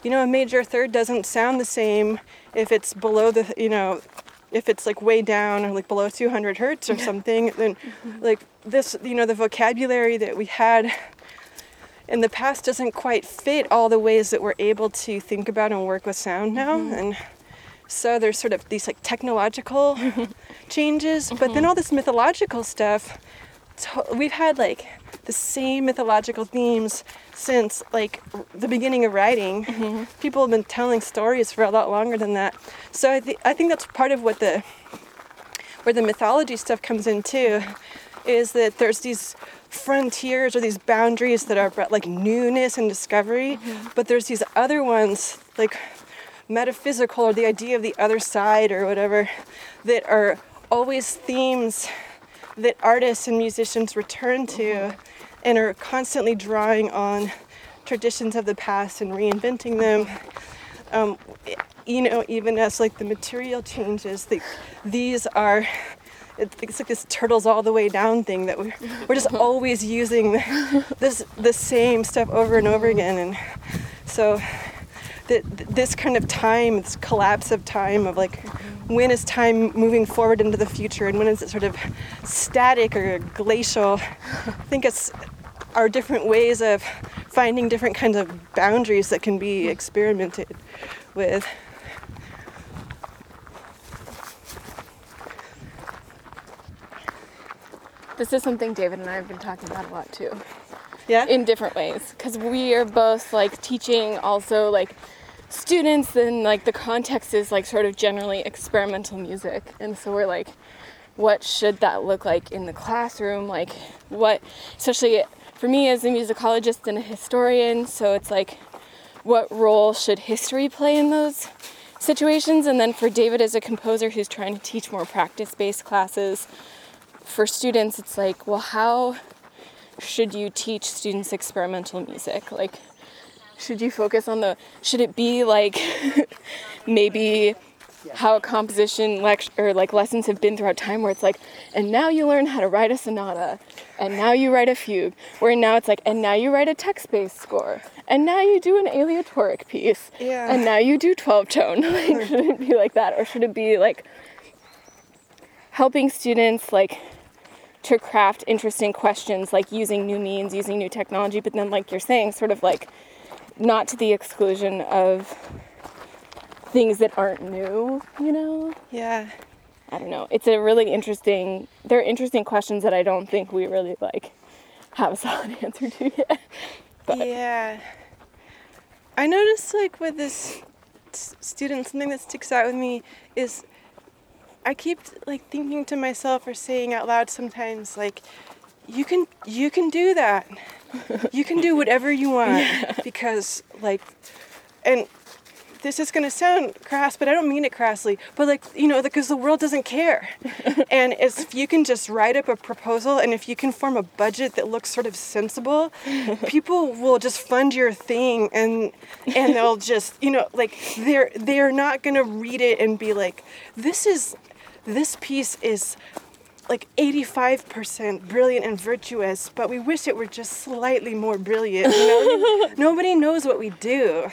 you know a major third doesn't sound the same if it's below the you know if it's like way down or like below 200 hertz or something then like this you know the vocabulary that we had in the past doesn't quite fit all the ways that we're able to think about and work with sound now mm-hmm. and so there's sort of these like technological changes but then mm-hmm. all this mythological stuff we've had like the same mythological themes since like the beginning of writing. Mm-hmm. People have been telling stories for a lot longer than that. So I, th- I think that's part of what the where the mythology stuff comes in too is that there's these frontiers or these boundaries that are like newness and discovery mm-hmm. but there's these other ones like metaphysical or the idea of the other side or whatever that are always themes that artists and musicians return to and are constantly drawing on traditions of the past and reinventing them. Um, you know even as like the material changes the, these are it's like this turtles all the way down thing that we're, we're just always using this the same stuff over and over again. And so th- th- this kind of time this collapse of time of like when is time moving forward into the future and when is it sort of static or glacial? I think it's our different ways of finding different kinds of boundaries that can be experimented with. This is something David and I have been talking about a lot too. yeah? In different ways because we are both like teaching also like students and like the context is like sort of generally experimental music. And so we're like what should that look like in the classroom? Like what especially for me as a musicologist and a historian so it's like what role should history play in those situations? And then for david as a composer who's trying to teach more practice-based classes for students it's like well how should you teach students experimental music? Like, should you focus on the, should it be like maybe how composition lecture or like lessons have been throughout time where it's like, and now you learn how to write a sonata, and now you write a fugue, where now it's like, and now you write a text-based score, and now you do an aleatoric piece, Yeah. and now you do 12 tone. like, should it be like that, or should it be like helping students like to craft interesting questions like using new means using new technology but then like you're saying sort of like not to the exclusion of things that aren't new you know? Yeah. I don't know. It's a really interesting they're interesting questions that i don't think we really like have a solid answer to yet but Yeah. I noticed like with this student, something that sticks out with me is I keep like thinking to myself or saying out loud sometimes like you can you can do that. You can do whatever you want because like and this is going to sound crass, but I don't mean it crassly. But like, you know, because the world doesn't care. and if you can just write up a proposal and if you can form a budget that looks sort of sensible, people will just fund your thing and and they'll just, you know, like they're they're not going to read it and be like, this is this piece is like 85% brilliant and virtuous, but we wish it were just slightly more brilliant. You know? Nobody knows what we do.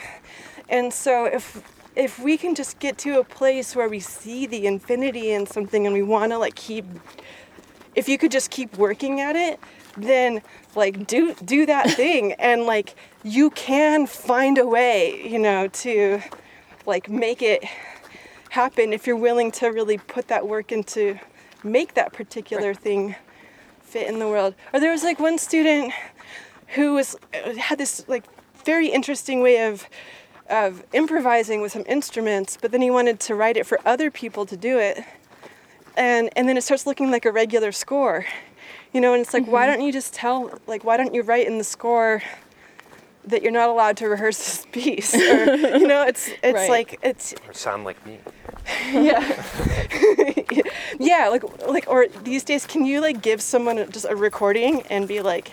And so if if we can just get to a place where we see the infinity in something and we want to like keep if you could just keep working at it, then like do do that thing and like you can find a way, you know, to like make it happen if you're willing to really put that work into make that particular thing fit in the world. Or there was like one student who was uh, had this like very interesting way of of improvising with some instruments, but then he wanted to write it for other people to do it. And and then it starts looking like a regular score. You know, and it's like why mm-hmm. don't you just tell like why don't you write in the score that you're not allowed to rehearse this piece? Or, you know, it's it's Right. like it's Or sound like me. yeah. Yeah like like or these days can you like give someone just a recording and be like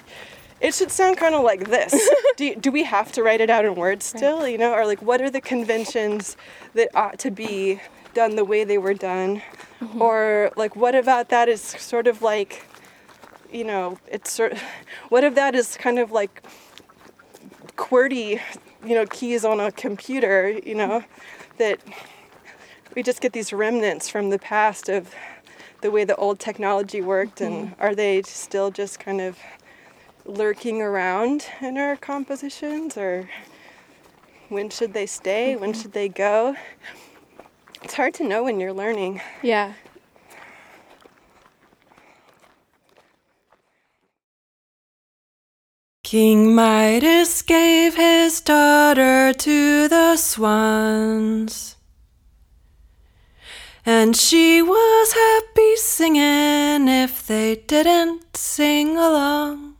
it should sound kind of like this. Do, you, do we have to write it out in words still you know? Or like what are the conventions that ought to be done the way they were done? Mm-hmm. Or like what about that is sort of like you know it's sort what if that is kind of like QWERTY you know keys on a computer you know that we just get these remnants from the past of the way the old technology worked and mm-hmm. are they still just kind of lurking around in our compositions or when should they stay? When mm-hmm. should they go? It's hard to know when you're learning. Yeah. King Midas gave his daughter to the swans. And she was happy singing if they didn't sing along.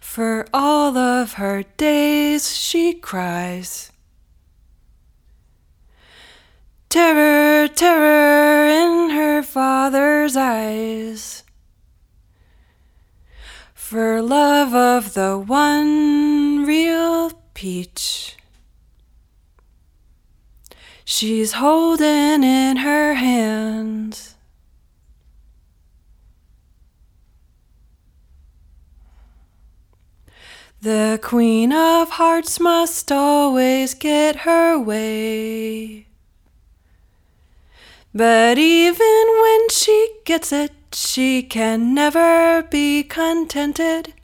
For all of her days she cries. Terror, terror in her father's eyes for love of the one real peach. She's holding in her hands. The Queen of Hearts must always get her way. But even when she gets it, she can never be contented.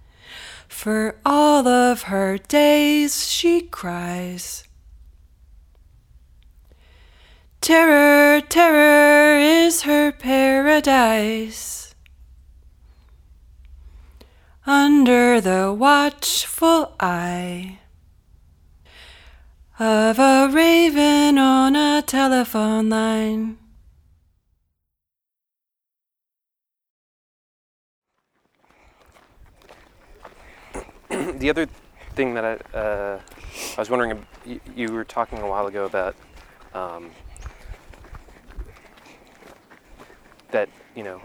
For all of her days she cries. Terror, terror is her paradise. Under the watchful eye of a raven on a telephone line. the other thing that I, uh, I was wondering, you, were talking a while ago about um, that, you know,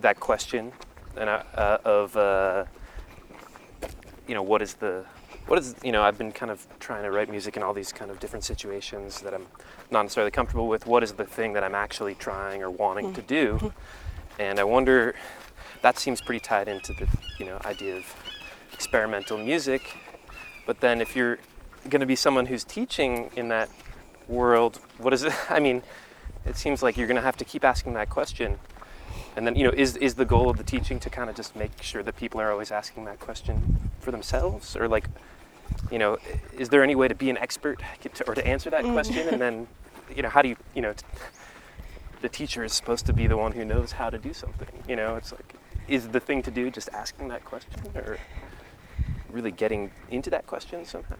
that question and I, uh, of, uh, you know, what is the, what is, you know, I've been kind of trying to write music in all these kind of different situations that I'm not necessarily comfortable with. What is the thing that I'm actually trying or wanting to do? And I wonder, that seems pretty tied into the, you know, idea of experimental music. But then if you're going to be someone who's teaching in that world, what is it? I mean, it seems like you're going to have to keep asking that question. And then, you know, is, is the goal of the teaching to kind of just make sure that people are always asking that question for themselves? Or like, you know, is there any way to be an expert to, or to answer that mm-hmm. question? And then, you know, how do you, you know, t- the teacher is supposed to be the one who knows how to do something. You know, it's like, is the thing to do just asking that question or really getting into that question somehow?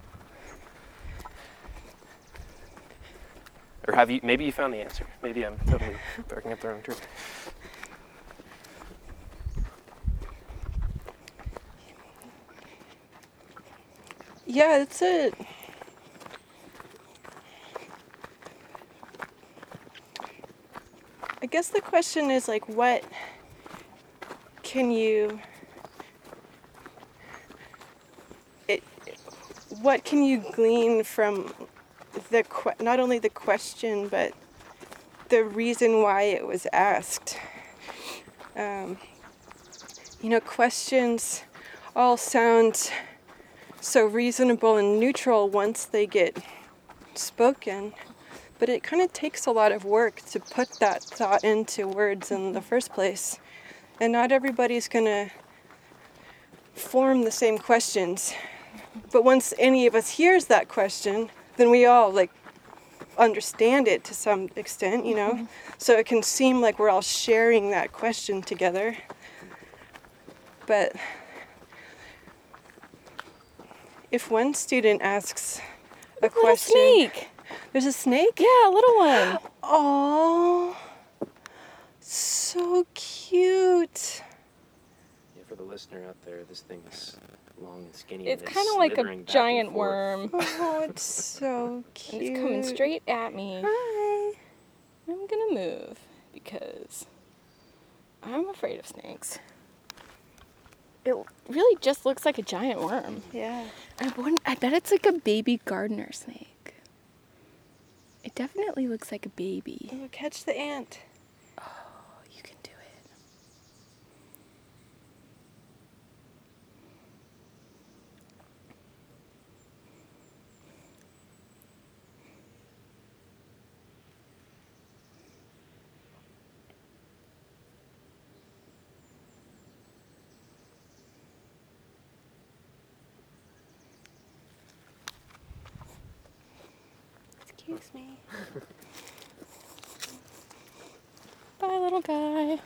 Or have you, maybe you found the answer. Maybe I'm totally barking up the wrong tree. yeah it's a i guess the question is like what can you it, what can you glean from the que- not only the question but the reason why it was asked um, you know questions all sound so reasonable and neutral once they get spoken. But it kind of takes a lot of work to put that thought into words in the first place. And not everybody's going to form the same questions. But once any of us hears that question, then we all like understand it to some extent, you know? Mm-hmm. So it can seem like we're all sharing that question together. But if one student asks a Little question, snake. there's a snake? Yeah, a little one. Oh, so cute. Yeah, for the listener out there, this thing is long and skinny. It's kind of like a giant worm. Oh, it's so And cute. it's coming straight at me. Hi. I'm gonna move because I'm afraid of snakes. It really just looks like a giant worm. Yeah. I wouldn't. I bet it's like a baby garter snake. It definitely looks like a baby. Oh, catch the ant. Oh, you can do it. Excuse me. Bye, little guy.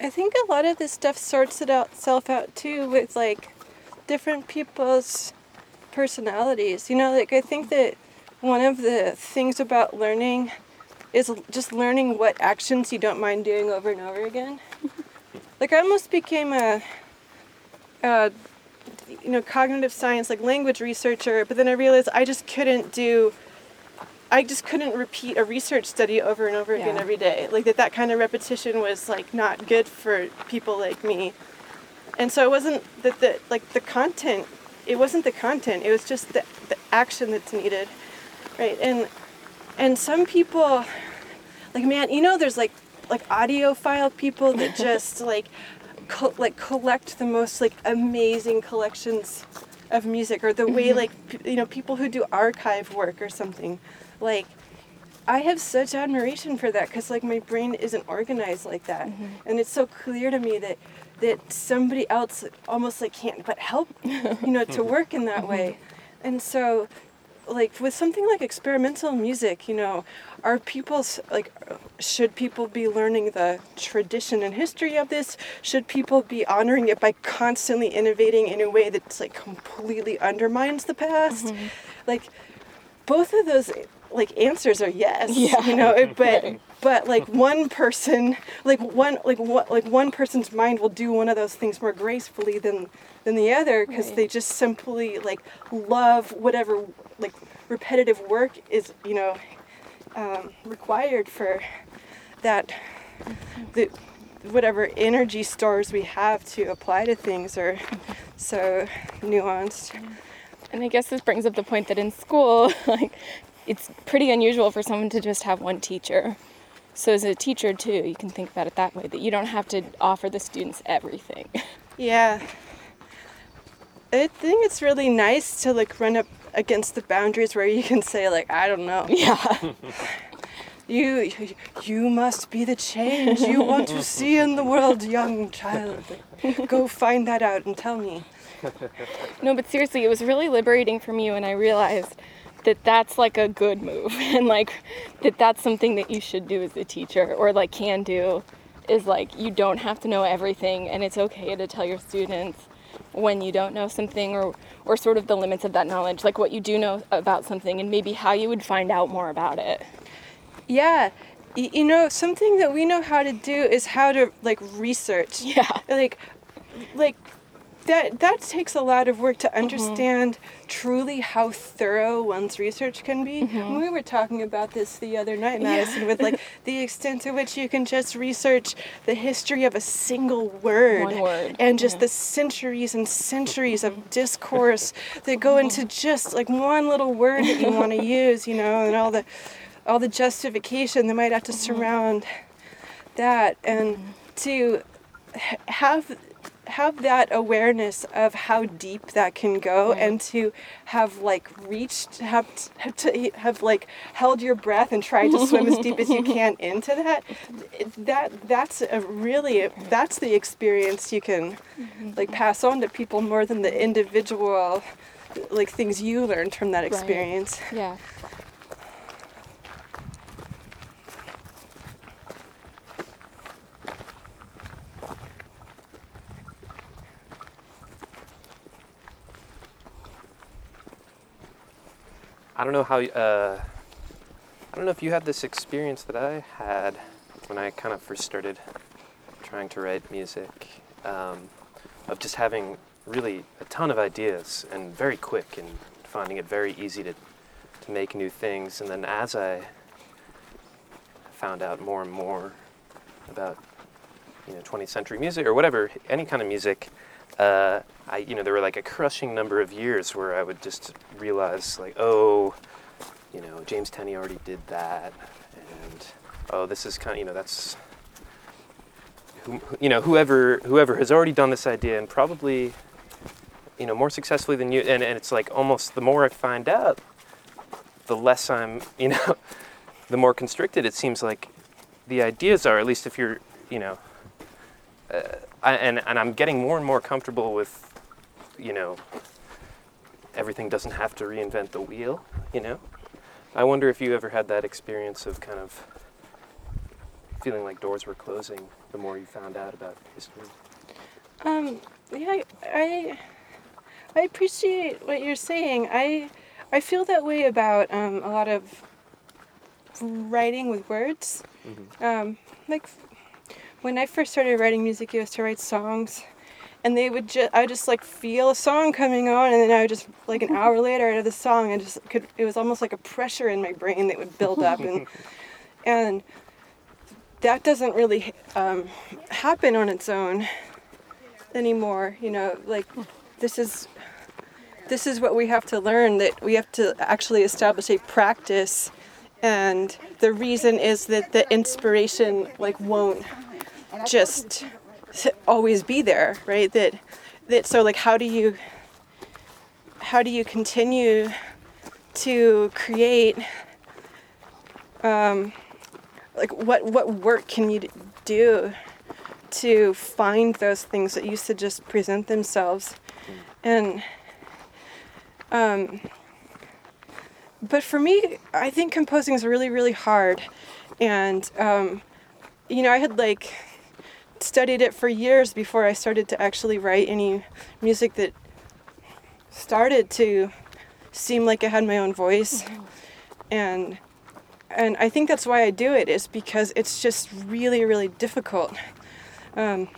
I think a lot of this stuff sorts it out self out too with like different people's personalities. You know, like I think that one of the things about learning is just learning what actions you don't mind doing over and over again. Like I almost became a, a you know cognitive science like language researcher, but then I realized I just couldn't do I just couldn't repeat a research study over and over again every day. Like that that kind of repetition was like not good for people like me. And so it wasn't that the like the content it wasn't the content, it was just the, the action that's needed. Right? And and some people like man, you know there's like like audiophile people that just like co- like collect the most like amazing collections of music or the way mm-hmm. like p- you know people who do archive work or something. Like i have such admiration for that because like my brain isn't organized like that. Mm-hmm. And it's so clear to me that that somebody else almost like can't but help you know to work in that mm-hmm. way. And so like with something like experimental music you know are people like should people be learning the tradition and history of this should people be honoring it by constantly innovating in a way that's like completely undermines the past mm-hmm. like both of those like answers are yes Yeah. you know but Right. But like one person like one like what like one person's mind will do one of those things more gracefully than than the other because Right. they just simply like love whatever like repetitive work is you know um, required for that the whatever energy stores we have to apply to things are so nuanced And I guess this brings up the point that in school, like, it's pretty unusual for someone to just have one teacher. So as a teacher too, you can think about it that way that you don't have to offer the students everything. Yeah. I think it's really nice to like run up against the boundaries where you can say like I don't know. yeah. You you must be the change you want to see in the world, young child. Go find that out and tell me. No, but seriously, it was really liberating for me when I realized that that's like a good move and like that that's something that you should do as a teacher or like can do is like you don't have to know everything and it's okay to tell your students when you don't know something or or sort of the limits of that knowledge like what you do know about something and maybe how you would find out more about it Yeah. Y- you know, something that we know how to do is how to like research. yeah like like that that takes a lot of work to mm-hmm. understand truly how thorough one's research can be. Mm-hmm. We were talking about this the other night, Madison, with like the extent to which you can just research the history of a single word, One word, and just the centuries and centuries of mm-hmm. discourse that go into just like one little word that you want to use, you know, and all the all the justification that might have to surround that. And to have have that awareness of how deep that can go mm. and to have like reached have, to have like held your breath and tried to swim as deep as you can into that that that's a really that's the experience you can mm-hmm. like pass on to people more than the individual like things you learned from that experience. Yeah. I don't know how. Uh, I don't know if you had this experience that I had when I kind of first started trying to write music, um, of just having really a ton of ideas and very quick and finding it very easy to to make new things. And then as I found out more and more about you know 20th century music or whatever any kind of music uh, I you know there were like a crushing number of years where I would just realize like oh you know James Tenney already did that and oh this is kind of you know that's you know whoever whoever has already done this idea and probably you know more successfully than you and, and it's like almost the more I find out the less I'm you know the more constricted it seems like the ideas are at least if you're you know uh, I, and and I'm getting more and more comfortable with, you know, everything doesn't have to reinvent the wheel. You know, I wonder if you ever had that experience of kind of feeling like doors were closing the more you found out about history. Um, yeah, I, I appreciate what you're saying. I, I feel that way about um, a lot of writing with words. Um, like when I first started writing music, it was to write songs, and they would just I just like feel a song coming on, and then I would just like an hour later out of the song, I just could. It was almost like a pressure in my brain that would build up, and and that doesn't really um, happen on its own anymore you know like this is this is what we have to learn that we have to actually establish a practice and the reason is that the inspiration like won't just always be there right? That that so like how do you how do you continue to create um, like what what work can you do to find those things that used to just present themselves? And um, but for me i think composing is really really hard. And um, you know i had like studied it for years before i started to actually write any music that started to seem like I had my own voice. And and i think that's why i do it is because it's just really really difficult. Um,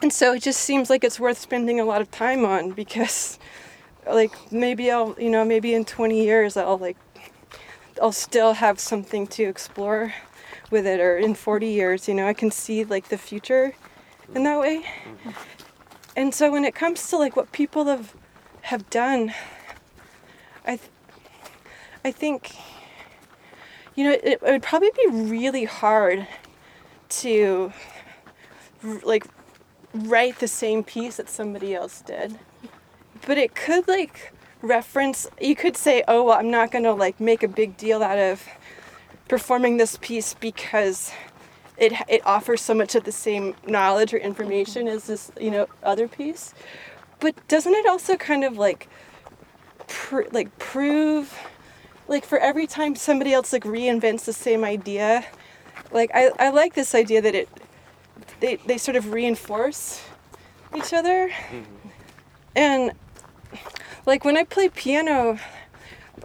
and so it just seems like it's worth spending a lot of time on because like maybe i'll you know maybe in 20 years i'll like i'll still have something to explore with it or in 40 years you know i can see like the future in that way. Mm-hmm. And so when it comes to like what people have have done i th- i think you know it, it would probably be really hard to r- like write the same piece that somebody else did. But it could like reference you could say oh well i'm not going to like make a big deal out of performing this piece because it it offers so much of the same knowledge or information as this you know other piece. But doesn't it also kind of like pr- like prove like for every time somebody else like reinvents the same idea like i, I like this idea that it they, they sort of reinforce each other. Mm-hmm. And like when i play piano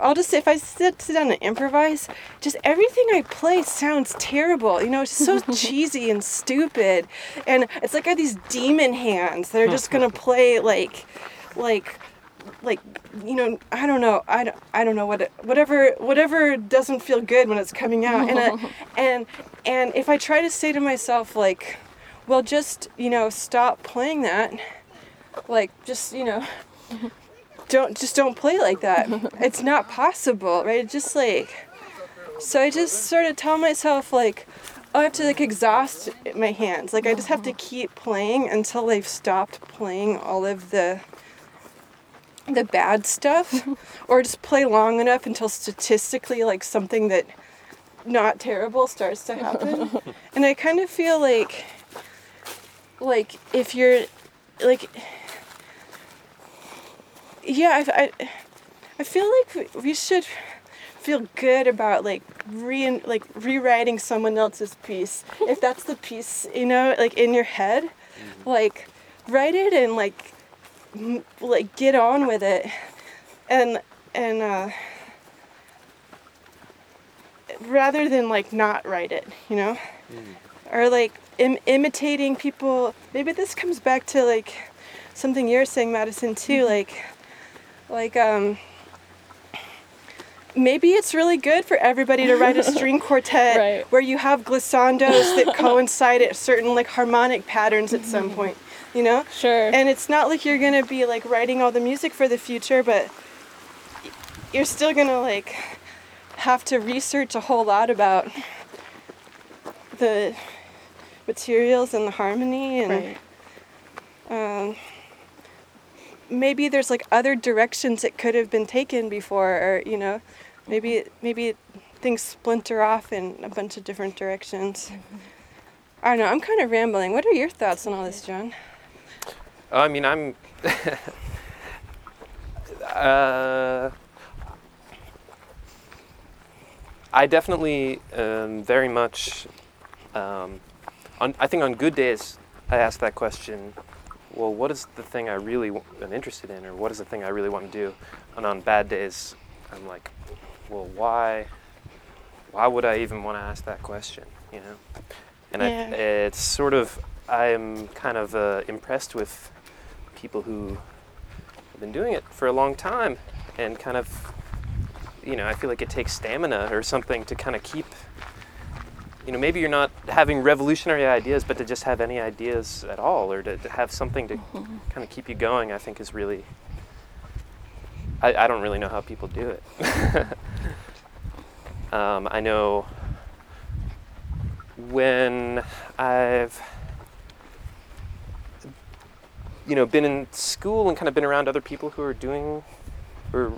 I'll just if I sit, sit down and improvise, just everything I play sounds terrible. You know, it's so cheesy and stupid, and it's like I have these demon hands that are just gonna play like, like, like you know I don't know. I don't, I don't know what it, whatever whatever doesn't feel good when it's coming out. And I, uh, and and if I try to say to myself like, well just you know stop playing that, like just you know don't just don't play like that. it's not possible, right? It's just like so I just sort of tell myself like oh, I have to like exhaust my hands. Like I just have to keep playing until they've stopped playing all of the the bad stuff or just play long enough until statistically like something that not terrible starts to happen. and I kind of feel like like if you're like yeah, I, I, I feel like we, should feel good about like re like rewriting someone else's piece. If that's the piece you know like in your head mm-hmm. like write it and like m- like get on with it. And and uh rather than like not write it you know? Mm-hmm. Or like Im- imitating people. Maybe this comes back to like something you're saying madison too mm-hmm. like like um maybe it's really good for everybody to write a string quartet Right. where you have glissandos that coincide at certain like harmonic patterns at some point you know Sure. and it's not like you're gonna be like writing all the music for the future but you're still gonna like have to research a whole lot about the materials and the harmony and right. um, maybe there's like other directions it could have been taken before or you know maybe maybe things splinter off in a bunch of different directions i don't know i'm kind of rambling what are your thoughts on all this john I mean, I'm. uh, I definitely um, very much. Um, on, I think on good days, I ask that question. Well, what is the thing I really am interested in, or what is the thing I really want to do? And on bad days, I'm like, well, why? Why would I even want to ask that question? You know, and I, it's sort of I'm kind of uh, impressed with people who have been doing it for a long time and kind of you know i feel like it takes stamina or something to kind of keep you know maybe you're not having revolutionary ideas but to just have any ideas at all or to, to have something to kind of keep you going i think is really I, I don't really know how people do it. Um, i know when i've you know been in school and kind of been around other people who are doing or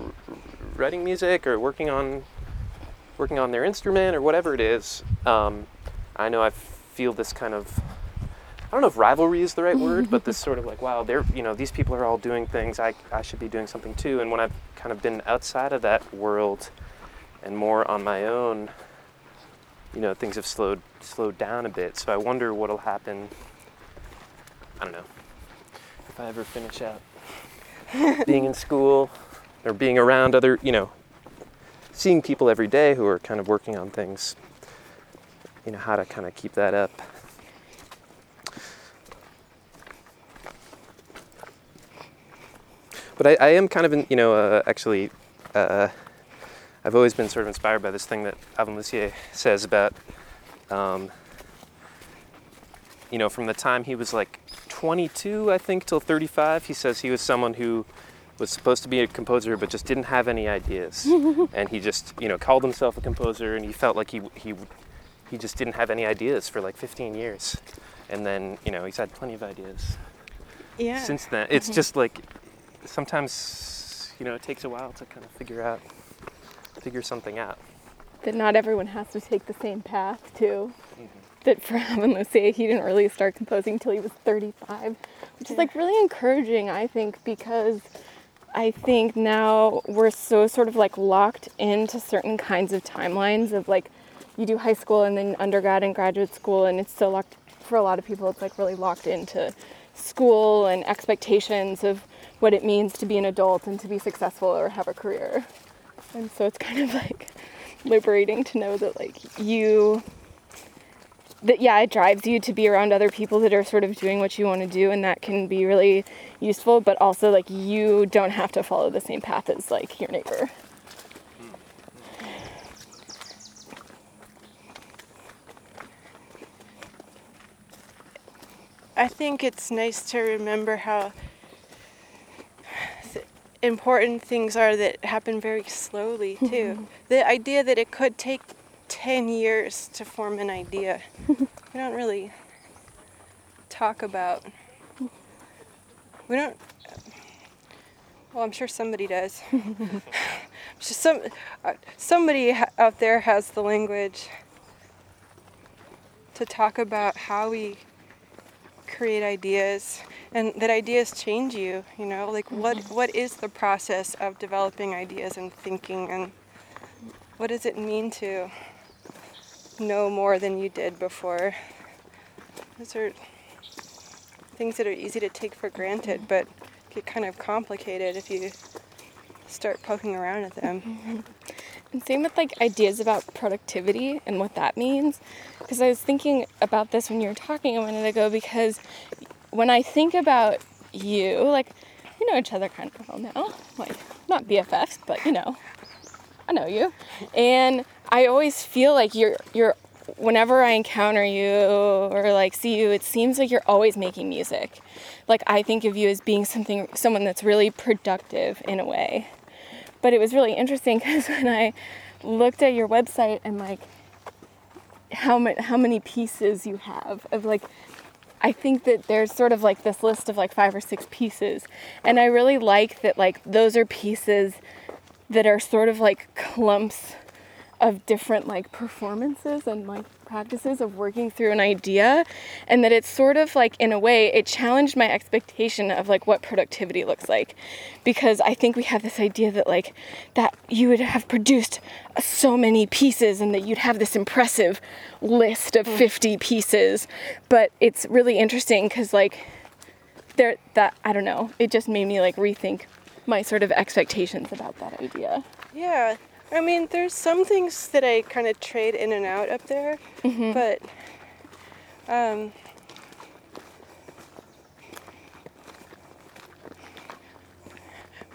writing music or working on working on their instrument or whatever it is um, i know i feel this kind of i don't know if rivalry is the right word but this sort of like wow they're you know these people are all doing things i, I should be doing something too. And when i've kind of been outside of that world and more on my own you know things have slowed slowed down a bit. So i wonder what'll happen. I don't know. If I ever finish out being in school or being around other, you know, seeing people every day who are kind of working on things, you know, how to kind of keep that up. But I, I am kind of in, you know, uh, actually, uh, I've always been sort of inspired by this thing that Alvin Lucier says about, um, you know, from the time he was like 22, I think, till 35, he says he was someone who was supposed to be a composer but just didn't have any ideas. and he just, you know, called himself a composer and he felt like he, he, he just didn't have any ideas for like 15 years. And then, you know, he's had plenty of ideas yeah since then. It's mm-hmm. just like sometimes, you know, it takes a while to kind of figure out, figure something out. that not everyone has to take the same path too. Mm-hmm. That for Alvin Lucier, he didn't really start composing until he was 35, which is like really encouraging, I think, because I think now we're so sort of like locked into certain kinds of timelines of like you do high school and then undergrad and graduate school, and it's so locked for a lot of people. It's like really locked into school and expectations of what it means to be an adult and to be successful or have a career. And so it's kind of like liberating to know that like you that yeah, it drives you to be around other people that are sort of doing what you want to do and that can be really useful, but also like you don't have to follow the same path as like your neighbor. I think it's nice to remember how th- important things are that happen very slowly, too. Mm-hmm. the idea that it could take 10 years to form an idea, we don't really talk about. We don't. Well, I'm sure somebody does. Just some, uh, somebody out there has the language to talk about how we create ideas and that ideas change you you know like what what is the process of developing ideas and thinking and what does it mean to know more than you did before those are things that are easy to take for granted but get kind of complicated if you start poking around at them mm-hmm. And same with like ideas about productivity and what that means. Because I was thinking about this when you were talking a minute ago, because when I think about you, like, we know each other kind of well now. Like, not BFFs, but you know, I know you. And I always feel like you're, you're, whenever I encounter you or like see you, it seems like you're always making music. Like, I think of you as being something, someone that's really productive in a way but it was really interesting because when I looked at your website and like how many how many pieces you have of like I think that there's sort of like this list of like five or six pieces and I really like that like those are pieces that are sort of like clumps of different like performances and like practices of working through an idea and that it's sort of like in a way it challenged my expectation of like what productivity looks like. Because i think we have this idea that like that you would have produced so many pieces and that you'd have this impressive list of mm. 50 pieces. But it's really interesting because like there that i don't know it just made me like rethink my sort of expectations about that idea. Yeah, I mean, there's some things that I kind of trade in and out up there, but um,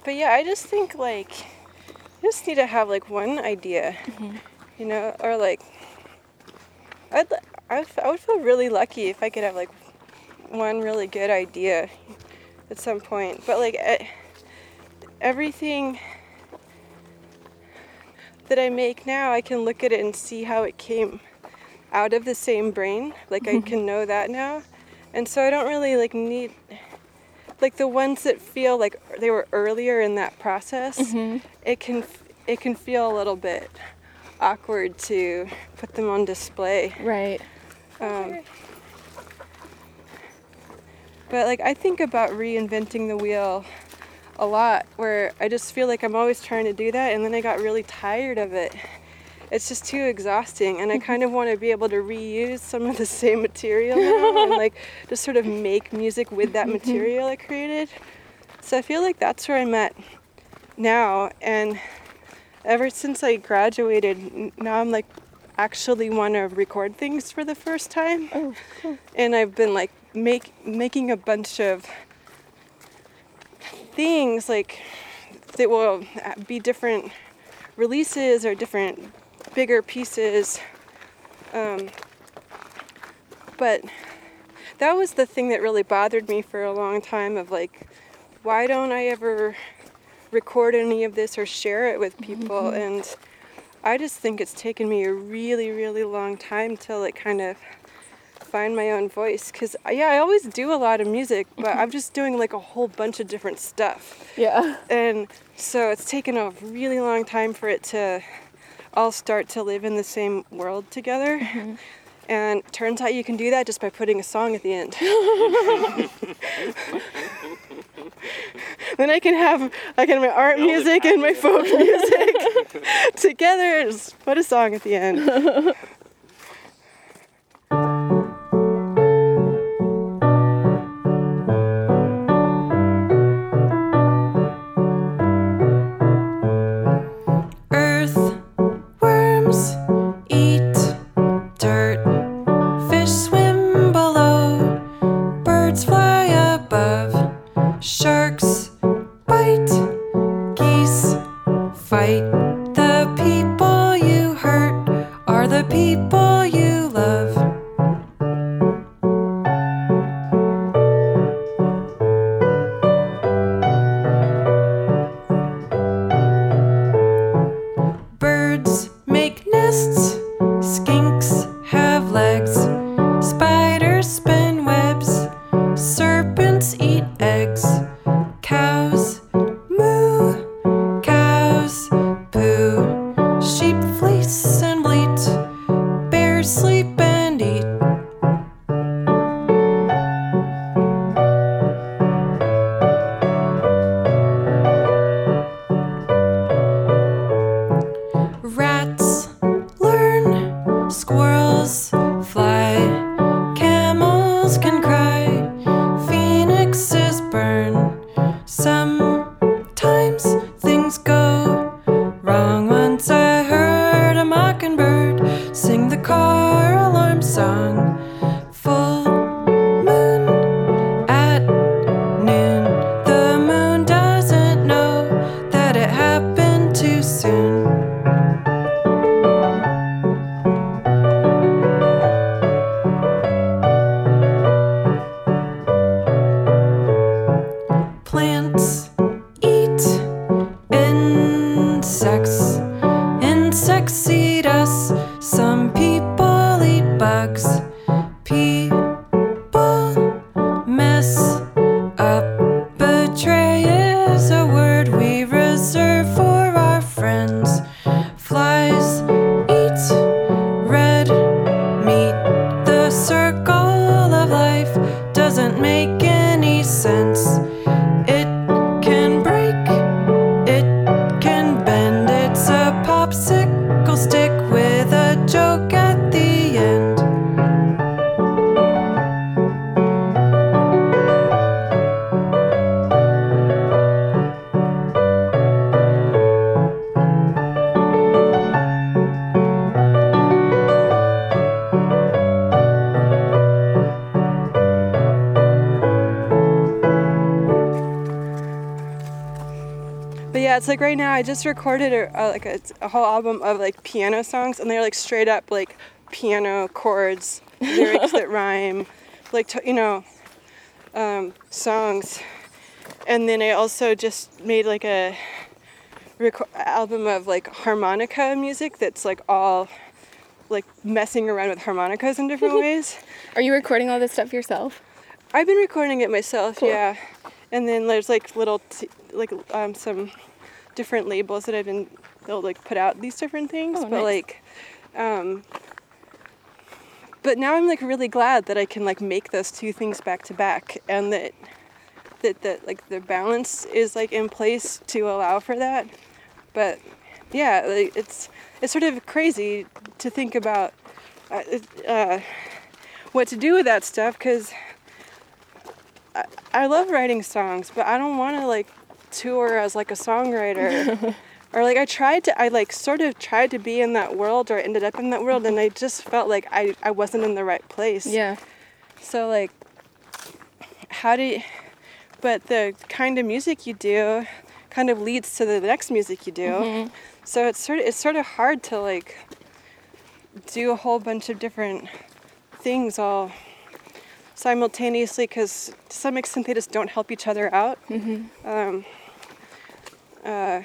but yeah, I just think like you just need to have like one idea, you know, or like I'd I would, I would feel really lucky if I could have like one really good idea at some point, but like e- everything that I make now, I can look at it and see how it came out of the same brain. Like I can know that now. And so I don't really like need like the ones that feel like they were earlier in that process. It can it can feel a little bit awkward to put them on display. right Um, but like I think about reinventing the wheel a lot where I just feel like I'm always trying to do that and then I got really tired of it. It's just too exhausting and I mm-hmm. kind of want to be able to reuse some of the same material and like just sort of make music with that mm-hmm. material I created. So I feel like that's where I'm at now and ever since I graduated now I'm like actually want to record things for the first time oh and I've been like make making a bunch of things like that will be different releases or different bigger pieces. Um, but that was the thing that really bothered me for a long time of like, why don't I ever record any of this or share it with people? And I just think it's taken me a really, really long time to like kind of find my own voice because uh, yeah i always do a lot of music but i'm just doing like a whole bunch of different stuff. Yeah. And so it's taken a really long time for it to all start to live in the same world together. Mm-hmm. And turns out you can do that just by putting a song at the end. Then i can have i can have my art music and my folk music together and just put a song at the end I just recorded a, a, like a, a whole album of like piano songs, and they're like straight up like piano chords, lyrics that rhyme, like to, you know, um, songs. And then I also just made like a reco- album of like harmonica music that's like all like messing around with harmonicas in different ways. Are you recording all this stuff yourself? I've been recording it myself, Cool. yeah. And then there's like little, t- like um, some different labels that I've been, they'll like put out these different things. Oh, but nice. like, um, but now I'm like really glad that I can like make those two things back to back, and that that that like the balance is like in place to allow for that. But yeah, like, it's it's sort of crazy to think about uh, uh, what to do with that stuff because. I, I love writing songs, but I don't want to like tour as like a songwriter. or like I tried to I like sort of tried to be in that world or ended up in that world and I mm-hmm. just felt like I, I wasn't in the right place. Yeah. So like how do you but the kind of music you do kind of leads to the next music you do. Mm-hmm. So it's sort of it's sort of hard to like do a whole bunch of different things all simultaneously because to some extent they just don't help each other out. Um, uh,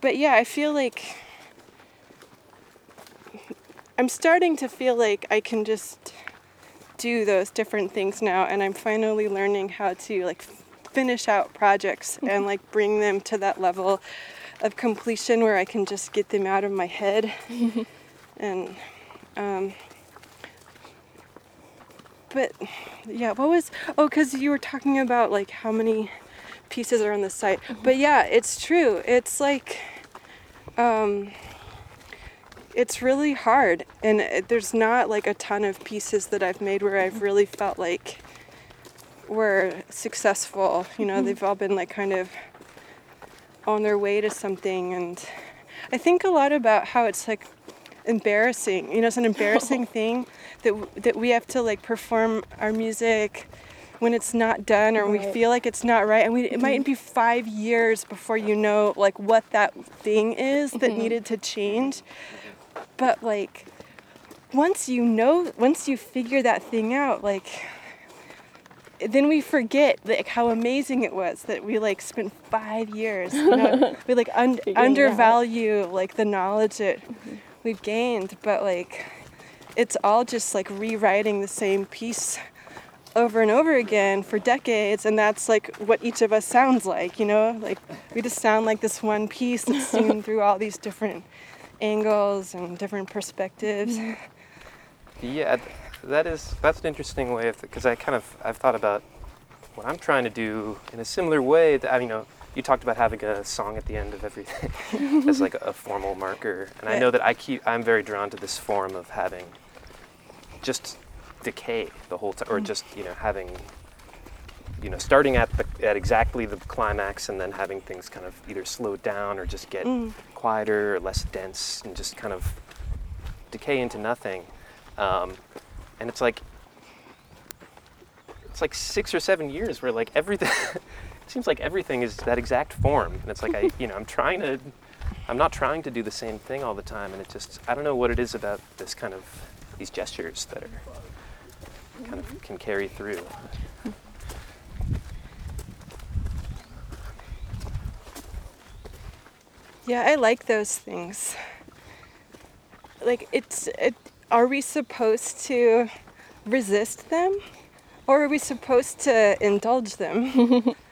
but yeah, I feel like I'm starting to feel like I can just do those different things now, and I'm finally learning how to like finish out projects and like bring them to that level of completion where I can just get them out of my head. and um, but yeah, what was oh cuz you were talking about like how many pieces are on the site. Mm-hmm. But yeah, it's true. It's like um it's really hard and it, there's not like a ton of pieces that I've made where I've mm-hmm. really felt like were successful. You know, mm-hmm. they've all been like kind of on their way to something and I think a lot about how it's like embarrassing. You know, it's an embarrassing thing that that we have to like perform our music when it's not done or we feel like it's not right. And we, it might mm-hmm. be five years before you know like what that thing is that mm-hmm. needed to change. But like once you know once you figure that thing out like then we forget like how amazing it was that we like spent five years you know we like un- Figuring it out. undervalue like the knowledge that mm-hmm. We've gained but like it's all just like rewriting the same piece over and over again for decades and that's like what each of us sounds like you know like we just sound like this one piece that's seen through all these different angles and different perspectives mm-hmm. Yeah, that is that's an interesting way of because I kind of I've thought about what I'm trying to do in a similar way. That, I mean, you know, you talked about having a song at the end of everything as like a, formal marker, and I know that I keep I'm very drawn to this form of having just decay the whole time, or just you know having you know starting at the, at exactly the climax and then having things kind of either slow down or just get Mm. quieter or less dense and just kind of decay into nothing. Um, and it's like it's like six or seven years where like everything seems like everything is that exact form and it's like i you know i'm trying to i'm not trying to do the same thing all the time and it just i don't know what it is about this kind of these gestures that are kind of can carry through Yeah, I like those things. Like it's it, are we supposed to resist them or are we supposed to indulge them?